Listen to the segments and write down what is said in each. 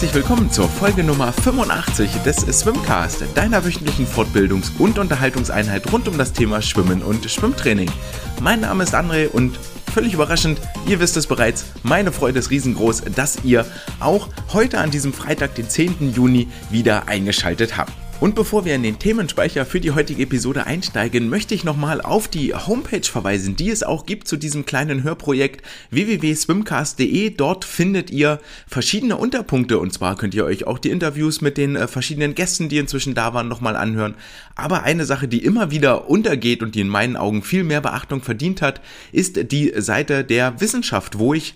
herzlich willkommen zur Folge Nummer 85 des Swimcast, deiner wöchentlichen Fortbildungs- und Unterhaltungseinheit rund um das Thema Schwimmen und Schwimmtraining. Mein Name ist André und völlig überraschend, ihr wisst es bereits, meine Freude ist riesengroß, dass ihr auch heute an diesem Freitag, den 10. Juni, wieder eingeschaltet habt. Und bevor wir in den Themenspeicher für die heutige Episode einsteigen, möchte ich nochmal auf die Homepage verweisen, die es auch gibt zu diesem kleinen Hörprojekt www.swimcast.de. Dort findet ihr verschiedene Unterpunkte und zwar könnt ihr euch auch die Interviews mit den äh, verschiedenen Gästen, die inzwischen da waren, nochmal anhören. Aber eine Sache, die immer wieder untergeht und die in meinen Augen viel mehr Beachtung verdient hat, ist die Seite der Wissenschaft, wo ich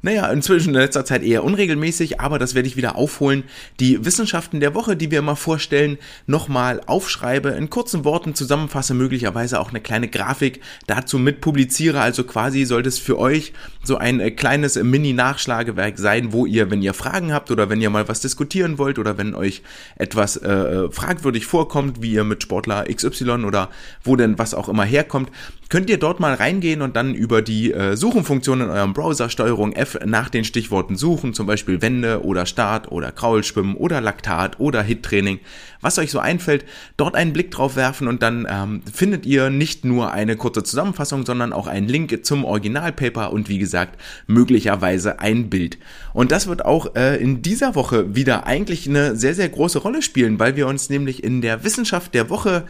naja, inzwischen in letzter Zeit eher unregelmäßig, aber das werde ich wieder aufholen. Die Wissenschaften der Woche, die wir immer vorstellen, nochmal aufschreibe, in kurzen Worten zusammenfasse, möglicherweise auch eine kleine Grafik dazu mit publiziere. Also quasi sollte es für euch so ein äh, kleines Mini-Nachschlagewerk sein, wo ihr, wenn ihr Fragen habt oder wenn ihr mal was diskutieren wollt oder wenn euch etwas äh, äh fragwürdig vorkommt, wie ihr mit Sportler XY oder wo denn was auch immer herkommt, könnt ihr dort mal reingehen und dann über die äh, Suchenfunktion in eurem Browser Steuerung F nach den Stichworten suchen, zum Beispiel Wände oder Start oder Kraulschwimmen oder Laktat oder Hit-Training, was euch so einfällt, dort einen Blick drauf werfen und dann ähm, findet ihr nicht nur eine kurze Zusammenfassung, sondern auch einen Link zum Originalpaper und wie gesagt möglicherweise ein Bild. Und das wird auch äh, in dieser Woche wieder eigentlich eine sehr, sehr große Rolle spielen, weil wir uns nämlich in der Wissenschaft der Woche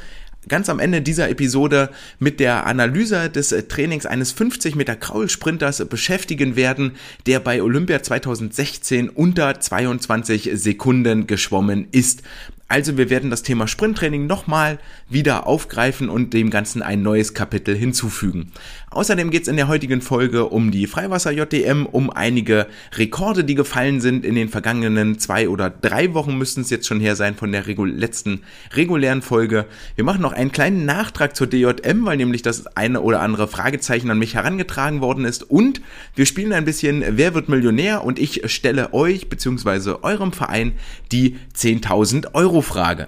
ganz am Ende dieser Episode mit der Analyse des äh, Trainings eines 50 Meter Kraulsprinters beschäftigen werden, der bei Olympia 2016 unter 22 Sekunden geschwommen ist. Also wir werden das Thema Sprinttraining nochmal wieder aufgreifen und dem Ganzen ein neues Kapitel hinzufügen. Außerdem geht es in der heutigen Folge um die Freiwasser-JDM, um einige Rekorde, die gefallen sind in den vergangenen zwei oder drei Wochen müssten es jetzt schon her sein von der regul letzten regulären Folge. Wir machen noch einen kleinen Nachtrag zur DJM, weil nämlich das eine oder andere Fragezeichen an mich herangetragen worden ist und wir spielen ein bisschen Wer wird Millionär und ich stelle euch bzw. eurem Verein die 10.000 Euro Euro-Frage.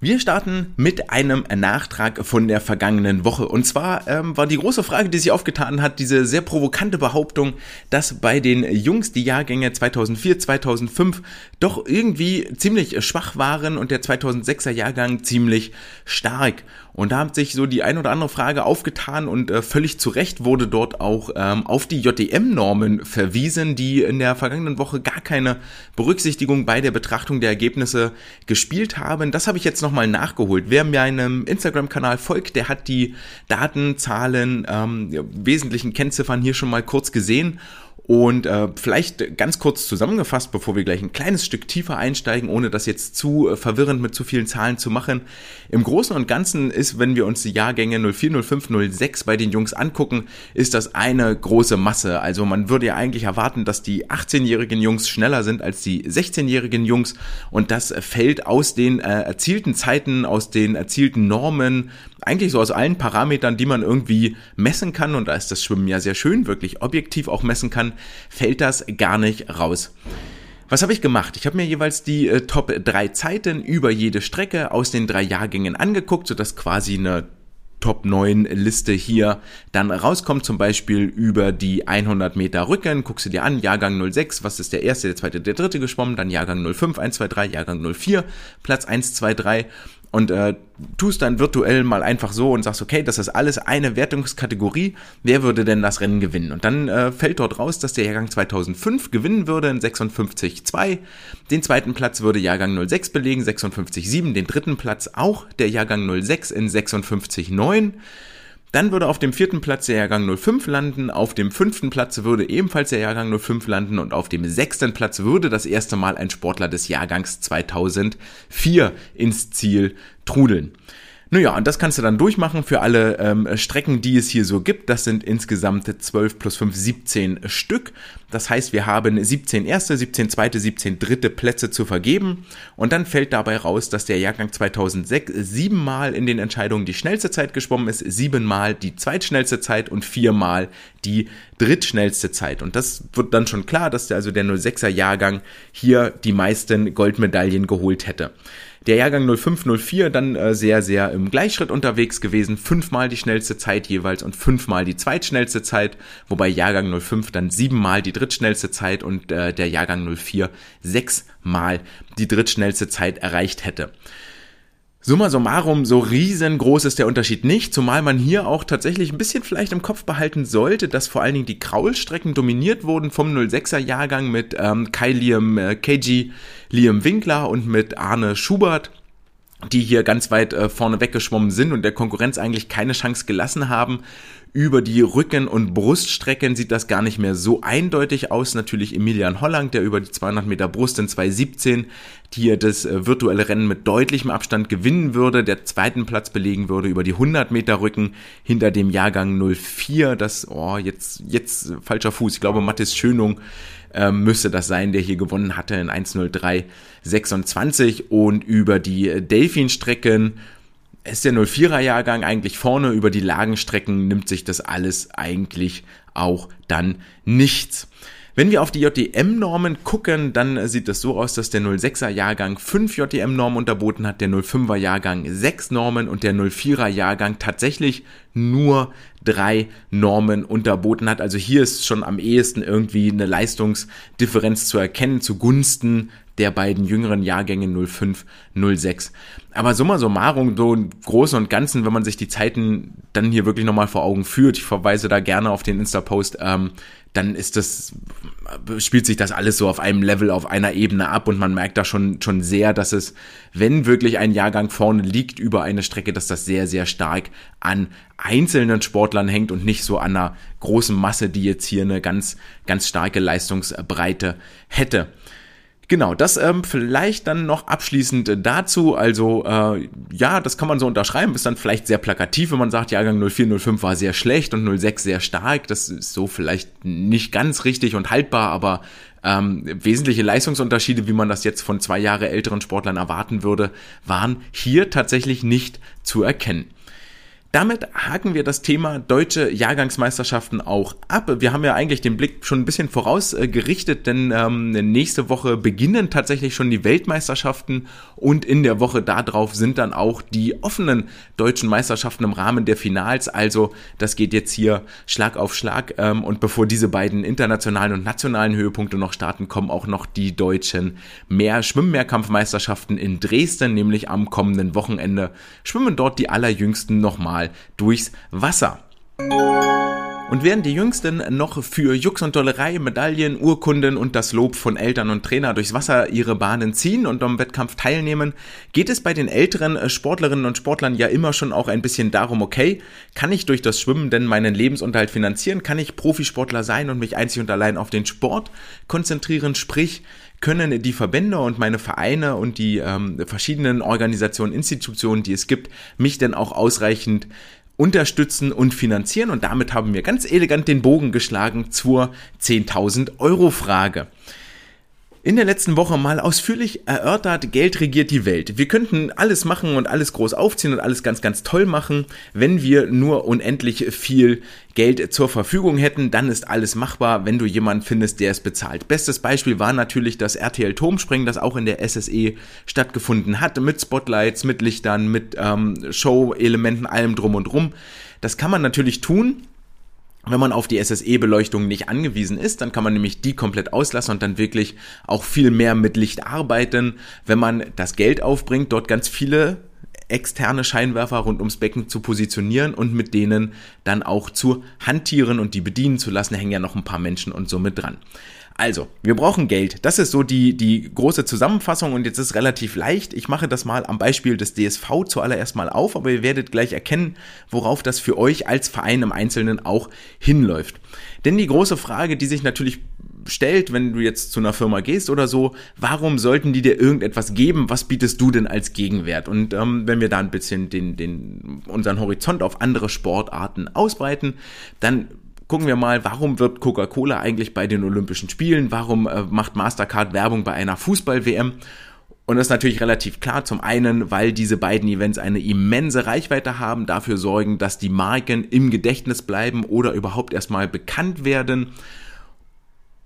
Wir starten mit einem Nachtrag von der vergangenen Woche. Und zwar ähm, war die große Frage, die sich aufgetan hat, diese sehr provokante Behauptung, dass bei den Jungs die Jahrgänge 2004, 2005 doch irgendwie ziemlich schwach waren und der 2006er Jahrgang ziemlich stark. Und da hat sich so die ein oder andere Frage aufgetan und äh, völlig zu Recht wurde dort auch ähm, auf die JDM-Normen verwiesen, die in der vergangenen Woche gar keine Berücksichtigung bei der Betrachtung der Ergebnisse gespielt haben. Das habe ich jetzt nochmal nachgeholt. Wer meinem Instagram-Kanal folgt, der hat die Daten, Zahlen, ähm, wesentlichen Kennziffern hier schon mal kurz gesehen und äh, vielleicht ganz kurz zusammengefasst, bevor wir gleich ein kleines Stück tiefer einsteigen, ohne das jetzt zu äh, verwirrend mit zu vielen Zahlen zu machen. Im Großen und Ganzen ist, wenn wir uns die Jahrgänge 04, 05, 06 bei den Jungs angucken, ist das eine große Masse. Also man würde ja eigentlich erwarten, dass die 18-jährigen Jungs schneller sind als die 16-jährigen Jungs und das fällt aus den äh, erzielten Zeiten, aus den erzielten Normen, eigentlich so aus allen Parametern, die man irgendwie messen kann, und da ist das Schwimmen ja sehr schön, wirklich objektiv auch messen kann, fällt das gar nicht raus. Was habe ich gemacht? Ich habe mir jeweils die äh, Top 3 Zeiten über jede Strecke aus den drei Jahrgängen angeguckt, sodass quasi eine Top 9 Liste hier dann rauskommt, zum Beispiel über die 100 Meter Rücken, guckst du dir an, Jahrgang 06, was ist der erste, der zweite, der dritte geschwommen, dann Jahrgang 05, 1, 2, 3, Jahrgang 04, Platz 1, 2, 3 und äh, tust dann virtuell mal einfach so und sagst, okay, das ist alles eine Wertungskategorie, wer würde denn das Rennen gewinnen? Und dann äh, fällt dort raus, dass der Jahrgang 2005 gewinnen würde in 56,2, den zweiten Platz würde Jahrgang 06 belegen, 56,7, den dritten Platz auch der Jahrgang 06 in 56,9, dann würde auf dem vierten Platz der Jahrgang 05 landen, auf dem fünften Platz würde ebenfalls der Jahrgang 05 landen und auf dem sechsten Platz würde das erste Mal ein Sportler des Jahrgangs 2004 ins Ziel trudeln. Naja, und das kannst du dann durchmachen für alle ähm, Strecken, die es hier so gibt. Das sind insgesamt 12 plus 5, 17 Stück. Das heißt, wir haben 17 erste, 17 zweite, 17 dritte Plätze zu vergeben. Und dann fällt dabei raus, dass der Jahrgang 2006 siebenmal in den Entscheidungen die schnellste Zeit geschwommen ist, siebenmal die zweitschnellste Zeit und viermal die drittschnellste Zeit. Und das wird dann schon klar, dass der, also der 06er Jahrgang hier die meisten Goldmedaillen geholt hätte. Der Jahrgang 0504 dann äh, sehr, sehr im Gleichschritt unterwegs gewesen. Fünfmal die schnellste Zeit jeweils und fünfmal die zweitschnellste Zeit. Wobei Jahrgang 05 dann siebenmal die drittschnellste Zeit und äh, der Jahrgang 04 sechsmal die drittschnellste Zeit erreicht hätte. Summa summarum, so riesengroß ist der Unterschied nicht, zumal man hier auch tatsächlich ein bisschen vielleicht im Kopf behalten sollte, dass vor allen Dingen die Kraulstrecken dominiert wurden vom 06er Jahrgang mit ähm, Kai Liam äh, KG, Liam Winkler und mit Arne Schubert die hier ganz weit äh, vorne weggeschwommen sind und der Konkurrenz eigentlich keine Chance gelassen haben. Über die Rücken- und Bruststrecken sieht das gar nicht mehr so eindeutig aus. Natürlich Emilian Holland, der über die 200 Meter Brust in 217 hier das äh, virtuelle Rennen mit deutlichem Abstand gewinnen würde, der zweiten Platz belegen würde über die 100 Meter Rücken hinter dem Jahrgang 04. Das, oh, jetzt, jetzt falscher Fuß. Ich glaube, Mathis Schönung äh, müsste das sein, der hier gewonnen hatte in 1.03.26 und über die Delfin-Strecken ist der 04er Jahrgang eigentlich vorne, über die Lagenstrecken nimmt sich das alles eigentlich auch dann nichts. Wenn wir auf die JDM-Normen gucken, dann sieht es so aus, dass der 06er Jahrgang 5 JDM-Normen unterboten hat, der 05er Jahrgang 6 Normen und der 04er Jahrgang tatsächlich nur drei Normen unterboten hat. Also hier ist schon am ehesten irgendwie eine Leistungsdifferenz zu erkennen zugunsten der beiden jüngeren Jahrgänge 05, 06. Aber summa summarum, so im Großen und Ganzen, wenn man sich die Zeiten dann hier wirklich nochmal vor Augen führt, ich verweise da gerne auf den Insta-Post, ähm, dann ist das, spielt sich das alles so auf einem Level, auf einer Ebene ab und man merkt da schon, schon sehr, dass es, wenn wirklich ein Jahrgang vorne liegt über eine Strecke, dass das sehr, sehr stark an einzelnen Sportlern hängt und nicht so an einer großen Masse, die jetzt hier eine ganz, ganz starke Leistungsbreite hätte. Genau, das ähm, vielleicht dann noch abschließend dazu. Also äh, ja, das kann man so unterschreiben. Ist dann vielleicht sehr plakativ, wenn man sagt, Jahrgang 0405 war sehr schlecht und 06 sehr stark. Das ist so vielleicht nicht ganz richtig und haltbar, aber ähm, wesentliche Leistungsunterschiede, wie man das jetzt von zwei Jahre älteren Sportlern erwarten würde, waren hier tatsächlich nicht zu erkennen. Damit haken wir das Thema deutsche Jahrgangsmeisterschaften auch ab. Wir haben ja eigentlich den Blick schon ein bisschen vorausgerichtet, denn ähm, nächste Woche beginnen tatsächlich schon die Weltmeisterschaften und in der Woche darauf sind dann auch die offenen deutschen Meisterschaften im Rahmen der Finals. Also das geht jetzt hier Schlag auf Schlag ähm, und bevor diese beiden internationalen und nationalen Höhepunkte noch starten, kommen auch noch die deutschen Mehr Schwimmmehrkampfmeisterschaften in Dresden, nämlich am kommenden Wochenende schwimmen dort die allerjüngsten nochmal mal durchs Wasser. Und während die Jüngsten noch für Jux und Dollerei, Medaillen, Urkunden und das Lob von Eltern und Trainer durchs Wasser ihre Bahnen ziehen und am Wettkampf teilnehmen, geht es bei den älteren Sportlerinnen und Sportlern ja immer schon auch ein bisschen darum, okay, kann ich durch das Schwimmen denn meinen Lebensunterhalt finanzieren? Kann ich Profisportler sein und mich einzig und allein auf den Sport konzentrieren? Sprich, können die Verbände und meine Vereine und die ähm, verschiedenen Organisationen, Institutionen, die es gibt, mich denn auch ausreichend unterstützen und finanzieren. Und damit haben wir ganz elegant den Bogen geschlagen zur 10.000 Euro Frage in der letzten Woche mal ausführlich erörtert, Geld regiert die Welt. Wir könnten alles machen und alles groß aufziehen und alles ganz, ganz toll machen. Wenn wir nur unendlich viel Geld zur Verfügung hätten, dann ist alles machbar, wenn du jemanden findest, der es bezahlt. Bestes Beispiel war natürlich das RTL Turmspringen, das auch in der SSE stattgefunden hat, mit Spotlights, mit Lichtern, mit ähm, Show-Elementen, allem drum und drum. Das kann man natürlich tun, wenn man auf die SSE-Beleuchtung nicht angewiesen ist, dann kann man nämlich die komplett auslassen und dann wirklich auch viel mehr mit Licht arbeiten. Wenn man das Geld aufbringt, dort ganz viele externe Scheinwerfer rund ums Becken zu positionieren und mit denen dann auch zu hantieren und die bedienen zu lassen, hängen ja noch ein paar Menschen und so mit dran. Also, wir brauchen Geld. Das ist so die, die große Zusammenfassung und jetzt ist relativ leicht. Ich mache das mal am Beispiel des DSV zuallererst mal auf, aber ihr werdet gleich erkennen, worauf das für euch als Verein im Einzelnen auch hinläuft. Denn die große Frage, die sich natürlich stellt, wenn du jetzt zu einer Firma gehst oder so, warum sollten die dir irgendetwas geben? Was bietest du denn als Gegenwert? Und ähm, wenn wir da ein bisschen den, den, unseren Horizont auf andere Sportarten ausbreiten, dann gucken wir mal, warum wird Coca-Cola eigentlich bei den Olympischen Spielen? Warum äh, macht Mastercard Werbung bei einer Fußball-WM? Und das ist natürlich relativ klar. Zum einen, weil diese beiden Events eine immense Reichweite haben, dafür sorgen, dass die Marken im Gedächtnis bleiben oder überhaupt erstmal bekannt werden.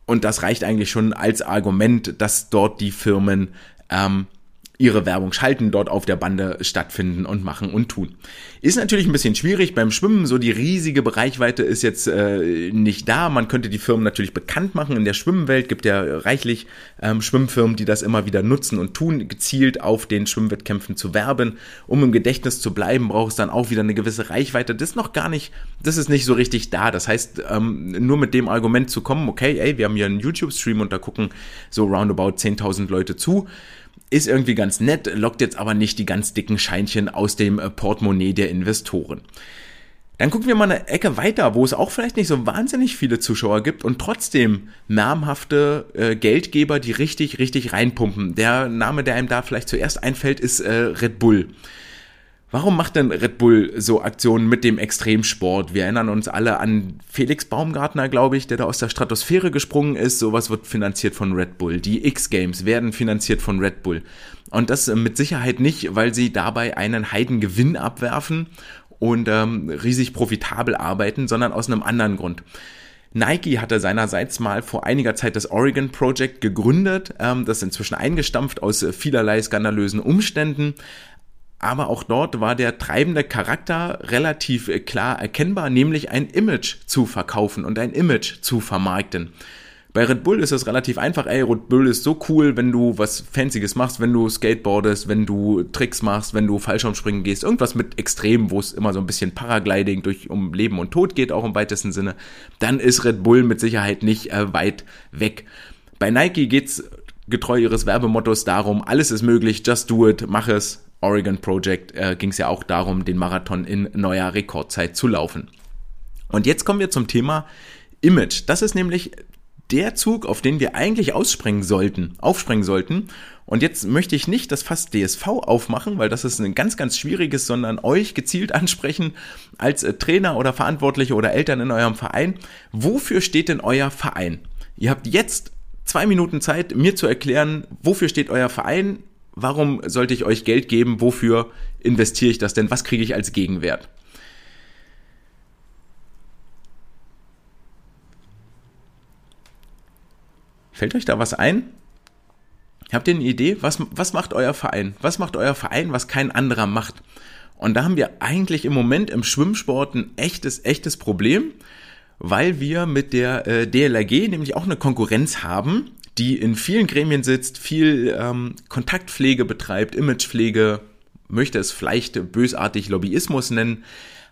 Und das reicht eigentlich schon als Argument, dass dort die Firmen ähm, ihre Werbung schalten, dort auf der Bande stattfinden und machen und tun. Ist natürlich ein bisschen schwierig beim Schwimmen, so die riesige Bereichweite ist jetzt äh, nicht da. Man könnte die Firmen natürlich bekannt machen. In der Schwimmwelt gibt ja reichlich ähm, Schwimmfirmen, die das immer wieder nutzen und tun, gezielt auf den Schwimmwettkämpfen zu werben. Um im Gedächtnis zu bleiben, braucht es dann auch wieder eine gewisse Reichweite. Das ist noch gar nicht, das ist nicht so richtig da. Das heißt, ähm, nur mit dem Argument zu kommen, okay, ey, wir haben hier einen YouTube-Stream und da gucken so roundabout 10.000 Leute zu ist irgendwie ganz nett, lockt jetzt aber nicht die ganz dicken Scheinchen aus dem äh, Portemonnaie der Investoren. Dann gucken wir mal eine Ecke weiter, wo es auch vielleicht nicht so wahnsinnig viele Zuschauer gibt und trotzdem namhafte äh, Geldgeber, die richtig, richtig reinpumpen. Der Name, der einem da vielleicht zuerst einfällt, ist äh, Red Bull. Warum macht denn Red Bull so Aktionen mit dem Extremsport? Wir erinnern uns alle an Felix Baumgartner, glaube ich, der da aus der Stratosphäre gesprungen ist. Sowas wird finanziert von Red Bull. Die X-Games werden finanziert von Red Bull. Und das äh, mit Sicherheit nicht, weil sie dabei einen Heidengewinn abwerfen und ähm, riesig profitabel arbeiten, sondern aus einem anderen Grund. Nike hatte seinerseits mal vor einiger Zeit das Oregon Project gegründet, ähm, das inzwischen eingestampft aus äh, vielerlei skandalösen Umständen, aber auch dort war der treibende Charakter relativ äh, klar erkennbar, nämlich ein Image zu verkaufen und ein Image zu vermarkten. Bei Red Bull ist es relativ einfach, ey, Red Bull ist so cool, wenn du was Fancyes machst, wenn du Skateboardest, wenn du Tricks machst, wenn du Fallschirmspringen gehst, irgendwas mit Extrem, wo es immer so ein bisschen Paragliding durch um Leben und Tod geht, auch im weitesten Sinne, dann ist Red Bull mit Sicherheit nicht äh, weit weg. Bei Nike geht's getreu ihres Werbemottos darum, alles ist möglich, just do it, mach es, Oregon Project äh, ging es ja auch darum, den Marathon in neuer Rekordzeit zu laufen. Und jetzt kommen wir zum Thema Image. Das ist nämlich der Zug, auf den wir eigentlich ausspringen sollten, aufspringen sollten. Und jetzt möchte ich nicht das Fass DSV aufmachen, weil das ist ein ganz, ganz schwieriges, sondern euch gezielt ansprechen als äh, Trainer oder Verantwortliche oder Eltern in eurem Verein. Wofür steht denn euer Verein? Ihr habt jetzt zwei Minuten Zeit, mir zu erklären, wofür steht euer Verein, warum sollte ich euch Geld geben? Wofür investiere ich das denn? Was kriege ich als Gegenwert? Fällt euch da was ein? Habt ihr eine Idee? Was, was macht euer Verein? Was macht euer Verein, was kein anderer macht? Und da haben wir eigentlich im Moment im Schwimmsport ein echtes, echtes Problem, weil wir mit der äh, DLRG nämlich auch eine Konkurrenz haben, die in vielen Gremien sitzt, viel ähm, Kontaktpflege betreibt, Imagepflege, möchte es vielleicht bösartig Lobbyismus nennen,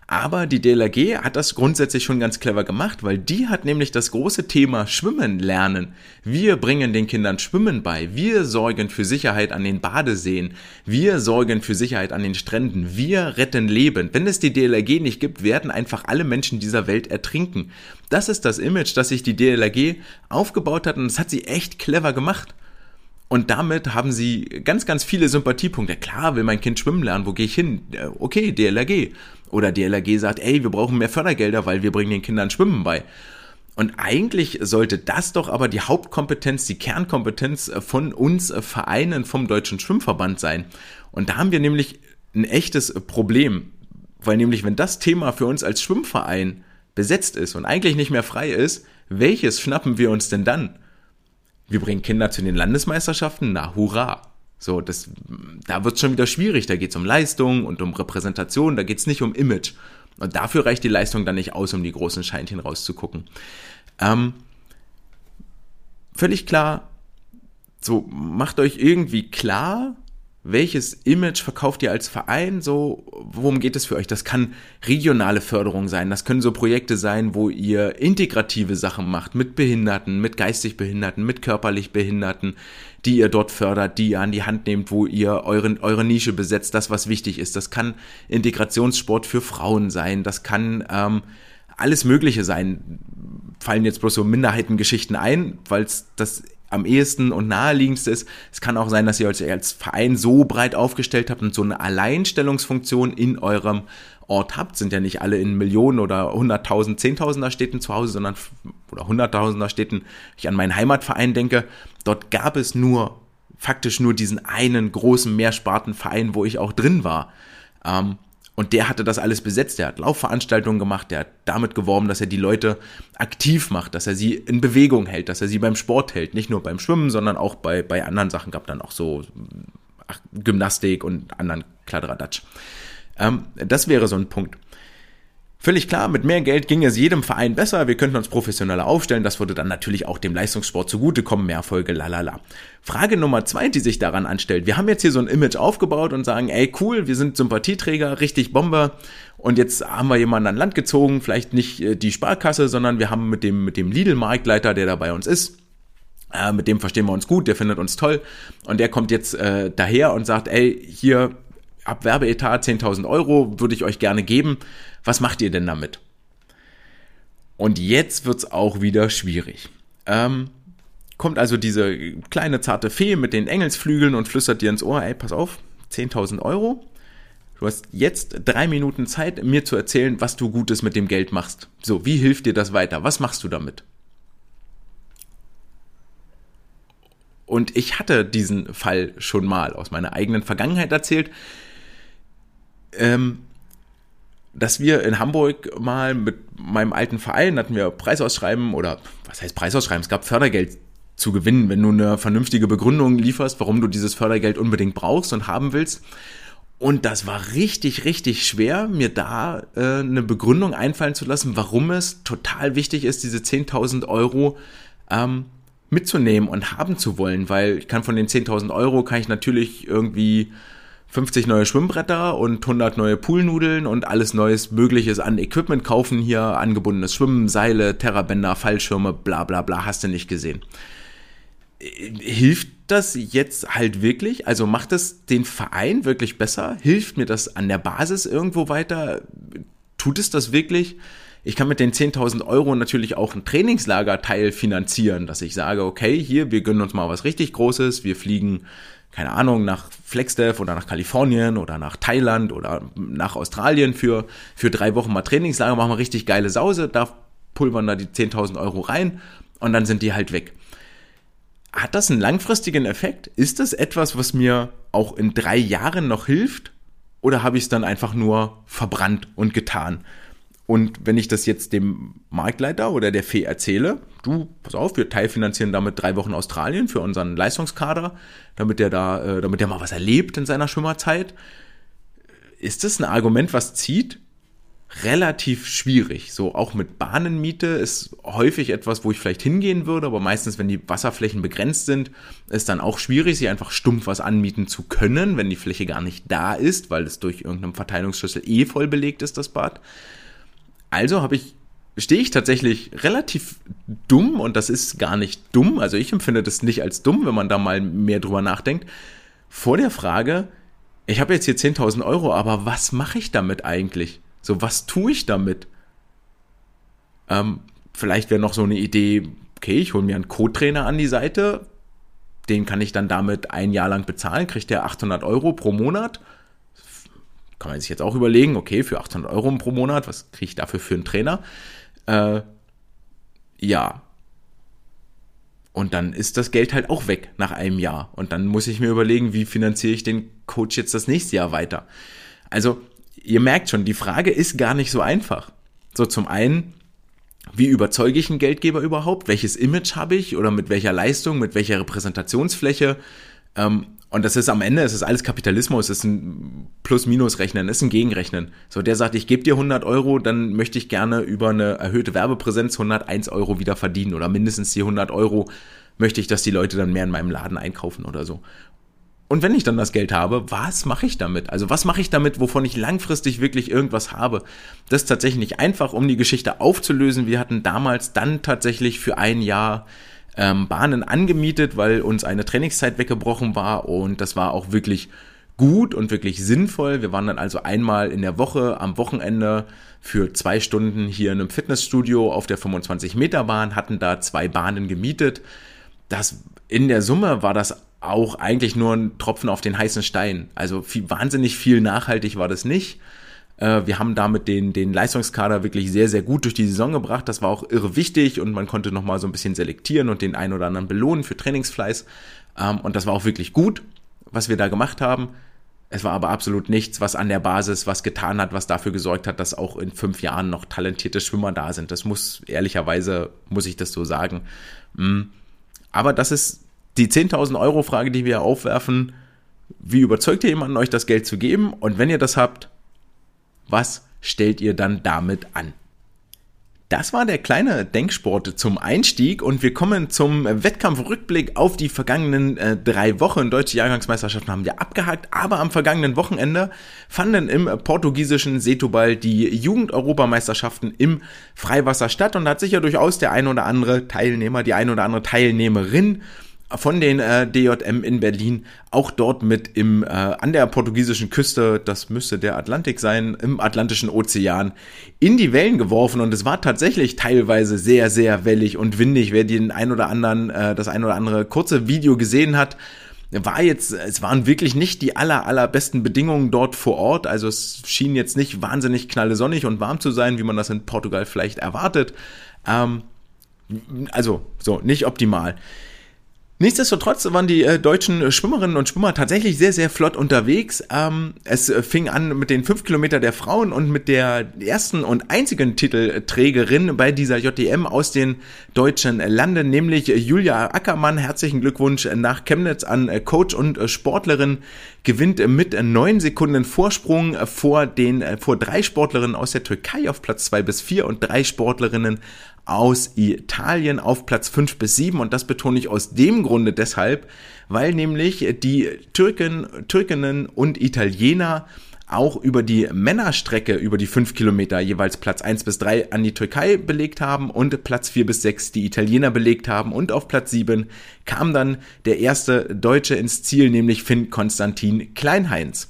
aber die DLRG hat das grundsätzlich schon ganz clever gemacht, weil die hat nämlich das große Thema Schwimmen lernen. Wir bringen den Kindern Schwimmen bei. Wir sorgen für Sicherheit an den Badeseen. Wir sorgen für Sicherheit an den Stränden. Wir retten Leben. Wenn es die DLRG nicht gibt, werden einfach alle Menschen dieser Welt ertrinken. Das ist das Image, das sich die DLRG aufgebaut hat und das hat sie echt clever gemacht. Und damit haben sie ganz, ganz viele Sympathiepunkte. Klar, will mein Kind schwimmen lernen, wo gehe ich hin? Okay, DLRG. Oder DLRG sagt, ey, wir brauchen mehr Fördergelder, weil wir bringen den Kindern Schwimmen bei. Und eigentlich sollte das doch aber die Hauptkompetenz, die Kernkompetenz von uns Vereinen vom Deutschen Schwimmverband sein. Und da haben wir nämlich ein echtes Problem. Weil nämlich, wenn das Thema für uns als Schwimmverein besetzt ist und eigentlich nicht mehr frei ist, welches schnappen wir uns denn dann? Wir bringen Kinder zu den Landesmeisterschaften, na hurra. So, das, da wird es schon wieder schwierig. Da geht es um Leistung und um Repräsentation, da geht es nicht um Image. Und dafür reicht die Leistung dann nicht aus, um die großen Scheinchen rauszugucken. Ähm, völlig klar, so macht euch irgendwie klar, welches Image verkauft ihr als Verein? So, worum geht es für euch? Das kann regionale Förderung sein. Das können so Projekte sein, wo ihr integrative Sachen macht mit Behinderten, mit geistig Behinderten, mit körperlich Behinderten, die ihr dort fördert, die ihr an die Hand nehmt, wo ihr eure, eure Nische besetzt, das, was wichtig ist. Das kann Integrationssport für Frauen sein. Das kann ähm, alles Mögliche sein. Fallen jetzt bloß so Minderheitengeschichten ein, weil es das am ehesten und naheliegendste ist. Es kann auch sein, dass ihr euch als Verein so breit aufgestellt habt und so eine Alleinstellungsfunktion in eurem Ort habt. Sind ja nicht alle in Millionen oder hunderttausend, zehntausender Städten zu Hause, sondern oder hunderttausender Städten. Ich an meinen Heimatverein denke, dort gab es nur faktisch nur diesen einen großen Mehrspartenverein, wo ich auch drin war. Ähm, und der hatte das alles besetzt. Der hat Laufveranstaltungen gemacht, der hat damit geworben, dass er die Leute aktiv macht, dass er sie in Bewegung hält, dass er sie beim Sport hält. Nicht nur beim Schwimmen, sondern auch bei, bei anderen Sachen gab dann auch so Gymnastik und anderen Kladderadatsch. Ähm, das wäre so ein Punkt. Völlig klar, mit mehr Geld ging es jedem Verein besser, wir könnten uns professioneller aufstellen, das würde dann natürlich auch dem Leistungssport zugutekommen, mehr Erfolge, lalala. Frage Nummer zwei, die sich daran anstellt, wir haben jetzt hier so ein Image aufgebaut und sagen, ey cool, wir sind Sympathieträger, richtig Bombe. Und jetzt haben wir jemanden an Land gezogen, vielleicht nicht äh, die Sparkasse, sondern wir haben mit dem, mit dem Lidl-Marktleiter, der da bei uns ist, äh, mit dem verstehen wir uns gut, der findet uns toll. Und der kommt jetzt äh, daher und sagt, ey, hier ab Werbeetat 10.000 Euro würde ich euch gerne geben. Was macht ihr denn damit? Und jetzt wird's auch wieder schwierig. Ähm, kommt also diese kleine zarte Fee mit den Engelsflügeln und flüstert dir ins Ohr, ey, pass auf, 10.000 Euro. Du hast jetzt drei Minuten Zeit, mir zu erzählen, was du Gutes mit dem Geld machst. So, wie hilft dir das weiter? Was machst du damit? Und ich hatte diesen Fall schon mal aus meiner eigenen Vergangenheit erzählt ähm, dass wir in Hamburg mal mit meinem alten Verein hatten wir Preisausschreiben oder was heißt Preisausschreiben? Es gab Fördergeld zu gewinnen, wenn du eine vernünftige Begründung lieferst, warum du dieses Fördergeld unbedingt brauchst und haben willst. Und das war richtig, richtig schwer, mir da äh, eine Begründung einfallen zu lassen, warum es total wichtig ist, diese 10.000 Euro ähm, mitzunehmen und haben zu wollen, weil ich kann von den 10.000 Euro kann ich natürlich irgendwie 50 neue Schwimmbretter und 100 neue Poolnudeln und alles Neues Mögliches an Equipment kaufen hier, angebundenes Schwimmen, Seile, Terrabänder, Fallschirme, bla bla bla, hast du nicht gesehen. Hilft das jetzt halt wirklich? Also macht das den Verein wirklich besser? Hilft mir das an der Basis irgendwo weiter? Tut es das wirklich? Ich kann mit den 10.000 Euro natürlich auch ein Trainingslagerteil finanzieren, dass ich sage, okay, hier, wir gönnen uns mal was richtig Großes, wir fliegen keine Ahnung, nach Flexdev oder nach Kalifornien oder nach Thailand oder nach Australien für, für drei Wochen mal Trainingslager, machen wir richtig geile Sause, da pulvern da die 10.000 Euro rein und dann sind die halt weg. Hat das einen langfristigen Effekt? Ist das etwas, was mir auch in drei Jahren noch hilft? Oder habe ich es dann einfach nur verbrannt und getan? Und wenn ich das jetzt dem Marktleiter oder der Fee erzähle, du, pass auf, wir teilfinanzieren damit drei Wochen Australien für unseren Leistungskader, damit der da, äh, damit der mal was erlebt in seiner Schwimmerzeit, ist das ein Argument, was zieht? Relativ schwierig. So auch mit Bahnenmiete ist häufig etwas, wo ich vielleicht hingehen würde, aber meistens, wenn die Wasserflächen begrenzt sind, ist dann auch schwierig, sie einfach stumpf was anmieten zu können, wenn die Fläche gar nicht da ist, weil es durch irgendeinen Verteilungsschlüssel eh voll belegt ist, das Bad. Also habe ich stehe ich tatsächlich relativ dumm und das ist gar nicht dumm, also ich empfinde das nicht als dumm, wenn man da mal mehr drüber nachdenkt, vor der Frage, ich habe jetzt hier 10.000 Euro, aber was mache ich damit eigentlich? So, was tue ich damit? Ähm, vielleicht wäre noch so eine Idee, okay, ich hole mir einen Co-Trainer an die Seite, den kann ich dann damit ein Jahr lang bezahlen, kriegt der 800 Euro pro Monat kann man sich jetzt auch überlegen, okay, für 800 Euro pro Monat, was kriege ich dafür für einen Trainer? Äh, ja. Und dann ist das Geld halt auch weg nach einem Jahr. Und dann muss ich mir überlegen, wie finanziere ich den Coach jetzt das nächste Jahr weiter? Also, ihr merkt schon, die Frage ist gar nicht so einfach. So, zum einen, wie überzeuge ich einen Geldgeber überhaupt? Welches Image habe ich oder mit welcher Leistung, mit welcher Repräsentationsfläche? Ähm, und das ist am Ende, es ist alles Kapitalismus, es ist ein Plus-Minus-Rechnen, es ist ein Gegenrechnen. So, der sagt, ich gebe dir 100 Euro, dann möchte ich gerne über eine erhöhte Werbepräsenz 101 Euro wieder verdienen oder mindestens die 100 Euro möchte ich, dass die Leute dann mehr in meinem Laden einkaufen oder so. Und wenn ich dann das Geld habe, was mache ich damit? Also was mache ich damit, wovon ich langfristig wirklich irgendwas habe? Das ist tatsächlich nicht einfach, um die Geschichte aufzulösen. Wir hatten damals dann tatsächlich für ein Jahr ähm, Bahnen angemietet, weil uns eine Trainingszeit weggebrochen war und das war auch wirklich gut und wirklich sinnvoll. Wir waren dann also einmal in der Woche am Wochenende für zwei Stunden hier in einem Fitnessstudio auf der 25 Meter Bahn, hatten da zwei Bahnen gemietet. Das in der Summe war das auch eigentlich nur ein Tropfen auf den heißen Stein. Also viel, wahnsinnig viel nachhaltig war das nicht. Äh, wir haben damit den, den Leistungskader wirklich sehr, sehr gut durch die Saison gebracht. Das war auch irre wichtig und man konnte nochmal so ein bisschen selektieren und den einen oder anderen belohnen für Trainingsfleiß. Ähm, und das war auch wirklich gut, was wir da gemacht haben. Es war aber absolut nichts, was an der Basis was getan hat, was dafür gesorgt hat, dass auch in fünf Jahren noch talentierte Schwimmer da sind. Das muss, ehrlicherweise, muss ich das so sagen. Mm. Aber das ist die 10.000 Euro Frage, die wir aufwerfen Wie überzeugt ihr jemanden, euch das Geld zu geben? Und wenn ihr das habt, was stellt ihr dann damit an? Das war der kleine Denksport zum Einstieg und wir kommen zum Wettkampfrückblick auf die vergangenen äh, drei Wochen. Deutsche Jahrgangsmeisterschaften haben wir abgehakt, aber am vergangenen Wochenende fanden im portugiesischen Setubal die Jugend-Europameisterschaften im Freiwasser statt und da hat sicher durchaus der ein oder andere Teilnehmer, die ein oder andere Teilnehmerin von den äh, DJM in Berlin auch dort mit im äh, an der portugiesischen Küste, das müsste der Atlantik sein, im Atlantischen Ozean in die Wellen geworfen und es war tatsächlich teilweise sehr sehr wellig und windig. Wer den ein oder anderen äh, das ein oder andere kurze Video gesehen hat, war jetzt, es waren wirklich nicht die aller, allerbesten Bedingungen dort vor Ort. Also es schien jetzt nicht wahnsinnig knalle sonnig und warm zu sein, wie man das in Portugal vielleicht erwartet. Ähm, also so, nicht optimal. Nichtsdestotrotz waren die äh, deutschen Schwimmerinnen und Schwimmer tatsächlich sehr, sehr flott unterwegs. Ähm, es äh, fing an mit den fünf Kilometer der Frauen und mit der ersten und einzigen Titelträgerin bei dieser JDM aus den deutschen Landen, nämlich Julia Ackermann. Herzlichen Glückwunsch nach Chemnitz an äh, Coach und äh, Sportlerin. Gewinnt mit neun Sekunden Vorsprung vor den, äh, vor drei Sportlerinnen aus der Türkei auf Platz zwei bis vier und drei Sportlerinnen aus Italien auf Platz 5 bis 7 und das betone ich aus dem Grunde deshalb, weil nämlich die Türken, Türkinnen und Italiener auch über die Männerstrecke über die 5 Kilometer jeweils Platz 1 bis 3 an die Türkei belegt haben und Platz 4 bis 6 die Italiener belegt haben und auf Platz 7 kam dann der erste Deutsche ins Ziel, nämlich Finn Konstantin Kleinheinz.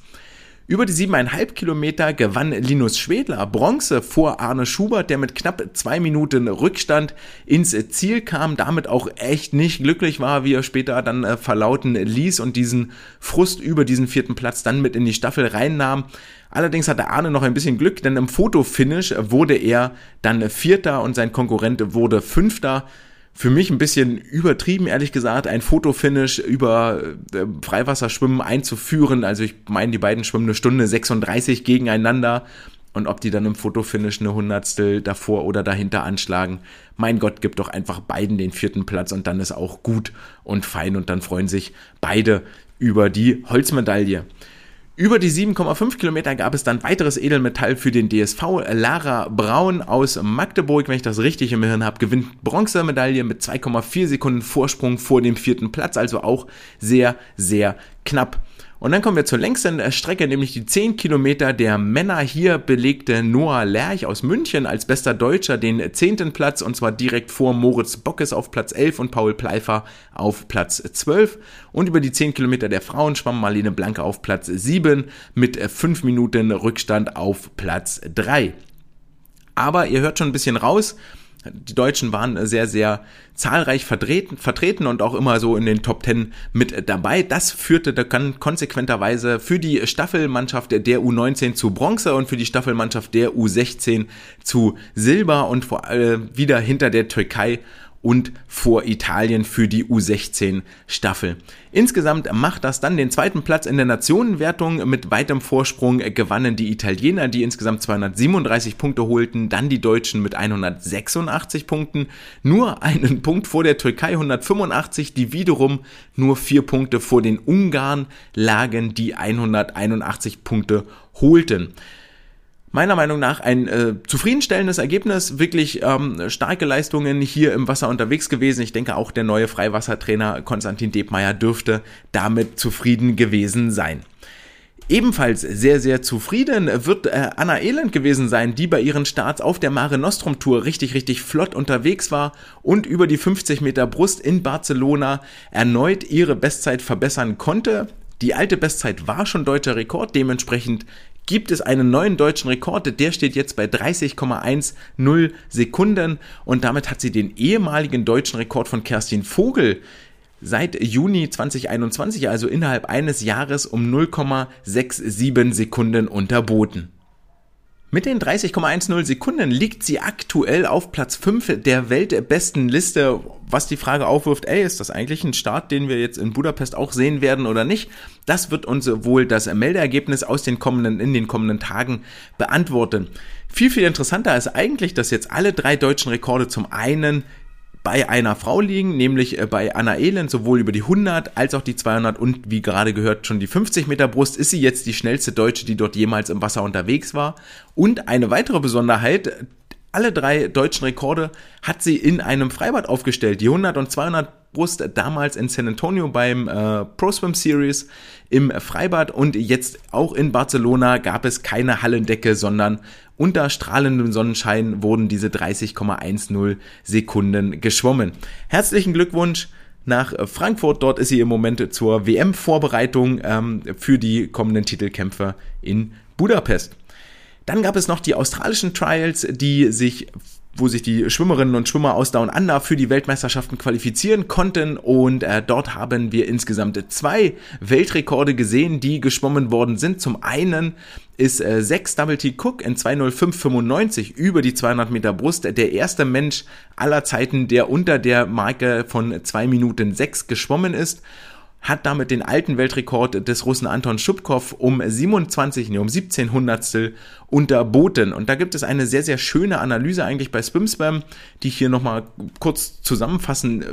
Über die siebeneinhalb Kilometer gewann Linus Schwedler Bronze vor Arne Schubert, der mit knapp zwei Minuten Rückstand ins Ziel kam, damit auch echt nicht glücklich war, wie er später dann äh, verlauten ließ und diesen Frust über diesen vierten Platz dann mit in die Staffel reinnahm. Allerdings hatte Arne noch ein bisschen Glück, denn im Fotofinish wurde er dann Vierter und sein Konkurrent wurde Fünfter für mich ein bisschen übertrieben, ehrlich gesagt, ein Fotofinish über äh, Freiwasserschwimmen einzuführen. Also ich meine, die beiden schwimmen eine Stunde 36 gegeneinander. Und ob die dann im Fotofinish eine Hundertstel davor oder dahinter anschlagen, mein Gott, gibt doch einfach beiden den vierten Platz und dann ist auch gut und fein und dann freuen sich beide über die Holzmedaille. Über die 7,5 Kilometer gab es dann weiteres Edelmetall für den DSV. Lara Braun aus Magdeburg, wenn ich das richtig im Hirn habe, gewinnt Bronzemedaille mit 2,4 Sekunden Vorsprung vor dem vierten Platz, also auch sehr, sehr knapp. Und dann kommen wir zur längsten Strecke, nämlich die 10 Kilometer der Männer. Hier belegte Noah Lerch aus München als bester Deutscher den 10. Platz und zwar direkt vor Moritz Bockes auf Platz 11 und Paul Pleifer auf Platz 12. Und über die 10 Kilometer der Frauen schwamm Marlene Blanke auf Platz 7 mit 5 Minuten Rückstand auf Platz 3. Aber ihr hört schon ein bisschen raus, die Deutschen waren sehr, sehr zahlreich vertreten, vertreten und auch immer so in den Top Ten mit dabei. Das führte dann konsequenterweise für die Staffelmannschaft der U19 zu Bronze und für die Staffelmannschaft der U16 zu Silber und vor allem wieder hinter der Türkei und vor Italien für die U16 Staffel. Insgesamt macht das dann den zweiten Platz in der Nationenwertung. Mit weitem Vorsprung gewannen die Italiener, die insgesamt 237 Punkte holten, dann die Deutschen mit 186 Punkten, nur einen Punkt vor der Türkei 185, die wiederum nur vier Punkte vor den Ungarn lagen, die 181 Punkte holten meiner Meinung nach ein äh, zufriedenstellendes Ergebnis, wirklich ähm, starke Leistungen hier im Wasser unterwegs gewesen. Ich denke auch der neue Freiwassertrainer Konstantin Debmeier dürfte damit zufrieden gewesen sein. Ebenfalls sehr, sehr zufrieden wird äh, Anna Elend gewesen sein, die bei ihren Starts auf der Mare Nostrum Tour richtig, richtig flott unterwegs war und über die 50 Meter Brust in Barcelona erneut ihre Bestzeit verbessern konnte. Die alte Bestzeit war schon deutscher Rekord, dementsprechend gibt es einen neuen deutschen Rekord. Der steht jetzt bei 30,10 Sekunden und damit hat sie den ehemaligen deutschen Rekord von Kerstin Vogel seit Juni 2021, also innerhalb eines Jahres, um 0,67 Sekunden unterboten. Mit den 30,10 Sekunden liegt sie aktuell auf Platz 5 der weltbesten Liste, was die Frage aufwirft, ey, ist das eigentlich ein Start, den wir jetzt in Budapest auch sehen werden oder nicht? Das wird uns wohl das Meldeergebnis aus den kommenden, in den kommenden Tagen beantworten. Viel, viel interessanter ist eigentlich, dass jetzt alle drei deutschen Rekorde zum einen bei einer Frau liegen, nämlich äh, bei Anna Elend, sowohl über die 100 als auch die 200 und wie gerade gehört schon die 50 Meter Brust, ist sie jetzt die schnellste Deutsche, die dort jemals im Wasser unterwegs war. Und eine weitere Besonderheit, alle drei deutschen Rekorde hat sie in einem Freibad aufgestellt. Die 100 und 200 Brust damals in San Antonio beim äh, Pro Swim Series im Freibad und jetzt auch in Barcelona gab es keine Hallendecke, sondern unter strahlendem Sonnenschein wurden diese 30,10 Sekunden geschwommen. Herzlichen Glückwunsch nach Frankfurt. Dort ist sie im Moment zur WM-Vorbereitung ähm, für die kommenden Titelkämpfe in Budapest. Dann gab es noch die australischen Trials, die sich wo sich die Schwimmerinnen und Schwimmer aus Down Under für die Weltmeisterschaften qualifizieren konnten und äh, dort haben wir insgesamt zwei Weltrekorde gesehen, die geschwommen worden sind. Zum einen ist äh, 6 Double T Cook in 205,95 über die 200 Meter Brust der erste Mensch aller Zeiten, der unter der Marke von 2 Minuten 6 geschwommen ist hat damit den alten Weltrekord des Russen Anton Schubkow um 27, nee, um 17 Hundertstel unterboten. Und da gibt es eine sehr, sehr schöne Analyse eigentlich bei SwimSwam, die ich hier nochmal kurz zusammenfassen äh,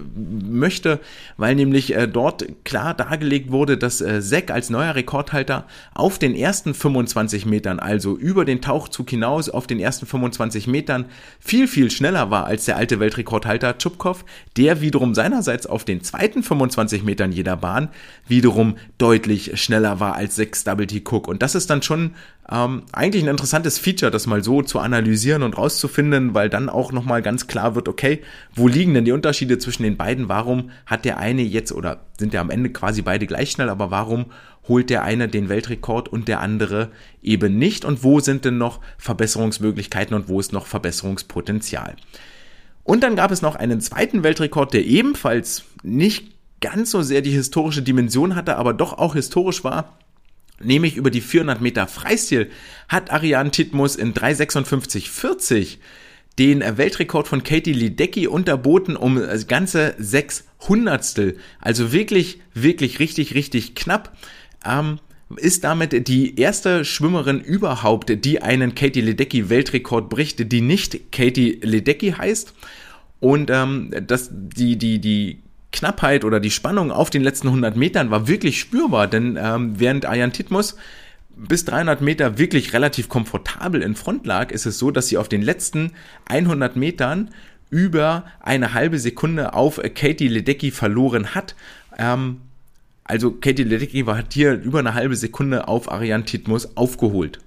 möchte, weil nämlich äh, dort klar dargelegt wurde, dass äh, Seck als neuer Rekordhalter auf den ersten 25 Metern, also über den Tauchzug hinaus auf den ersten 25 Metern, viel, viel schneller war als der alte Weltrekordhalter Schubkow, der wiederum seinerseits auf den zweiten 25 Metern jeder Bahn wiederum deutlich schneller war als 6 Double T Cook. Und das ist dann schon ähm, eigentlich ein interessantes Feature, das mal so zu analysieren und rauszufinden, weil dann auch nochmal ganz klar wird, okay, wo liegen denn die Unterschiede zwischen den beiden? Warum hat der eine jetzt oder sind ja am Ende quasi beide gleich schnell, aber warum holt der eine den Weltrekord und der andere eben nicht? Und wo sind denn noch Verbesserungsmöglichkeiten und wo ist noch Verbesserungspotenzial? Und dann gab es noch einen zweiten Weltrekord, der ebenfalls nicht ganz so sehr die historische Dimension hatte, aber doch auch historisch war, nämlich über die 400 Meter Freistil hat Ariane Titmus in 356,40 den Weltrekord von Katie Ledecky unterboten um ganze sechs Hundertstel. Also wirklich, wirklich richtig, richtig knapp. Ähm, ist damit die erste Schwimmerin überhaupt, die einen Katie Ledecky Weltrekord bricht, die nicht Katie Ledecky heißt. Und ähm, das, die, die, die Knappheit oder die Spannung auf den letzten 100 Metern war wirklich spürbar, denn ähm, während Ayan Titmus bis 300 Meter wirklich relativ komfortabel in Front lag, ist es so, dass sie auf den letzten 100 Metern über eine halbe Sekunde auf Katie Ledecky verloren hat. Ähm, also Katie Ledecky hat hier über eine halbe Sekunde auf Ariane Titmus aufgeholt.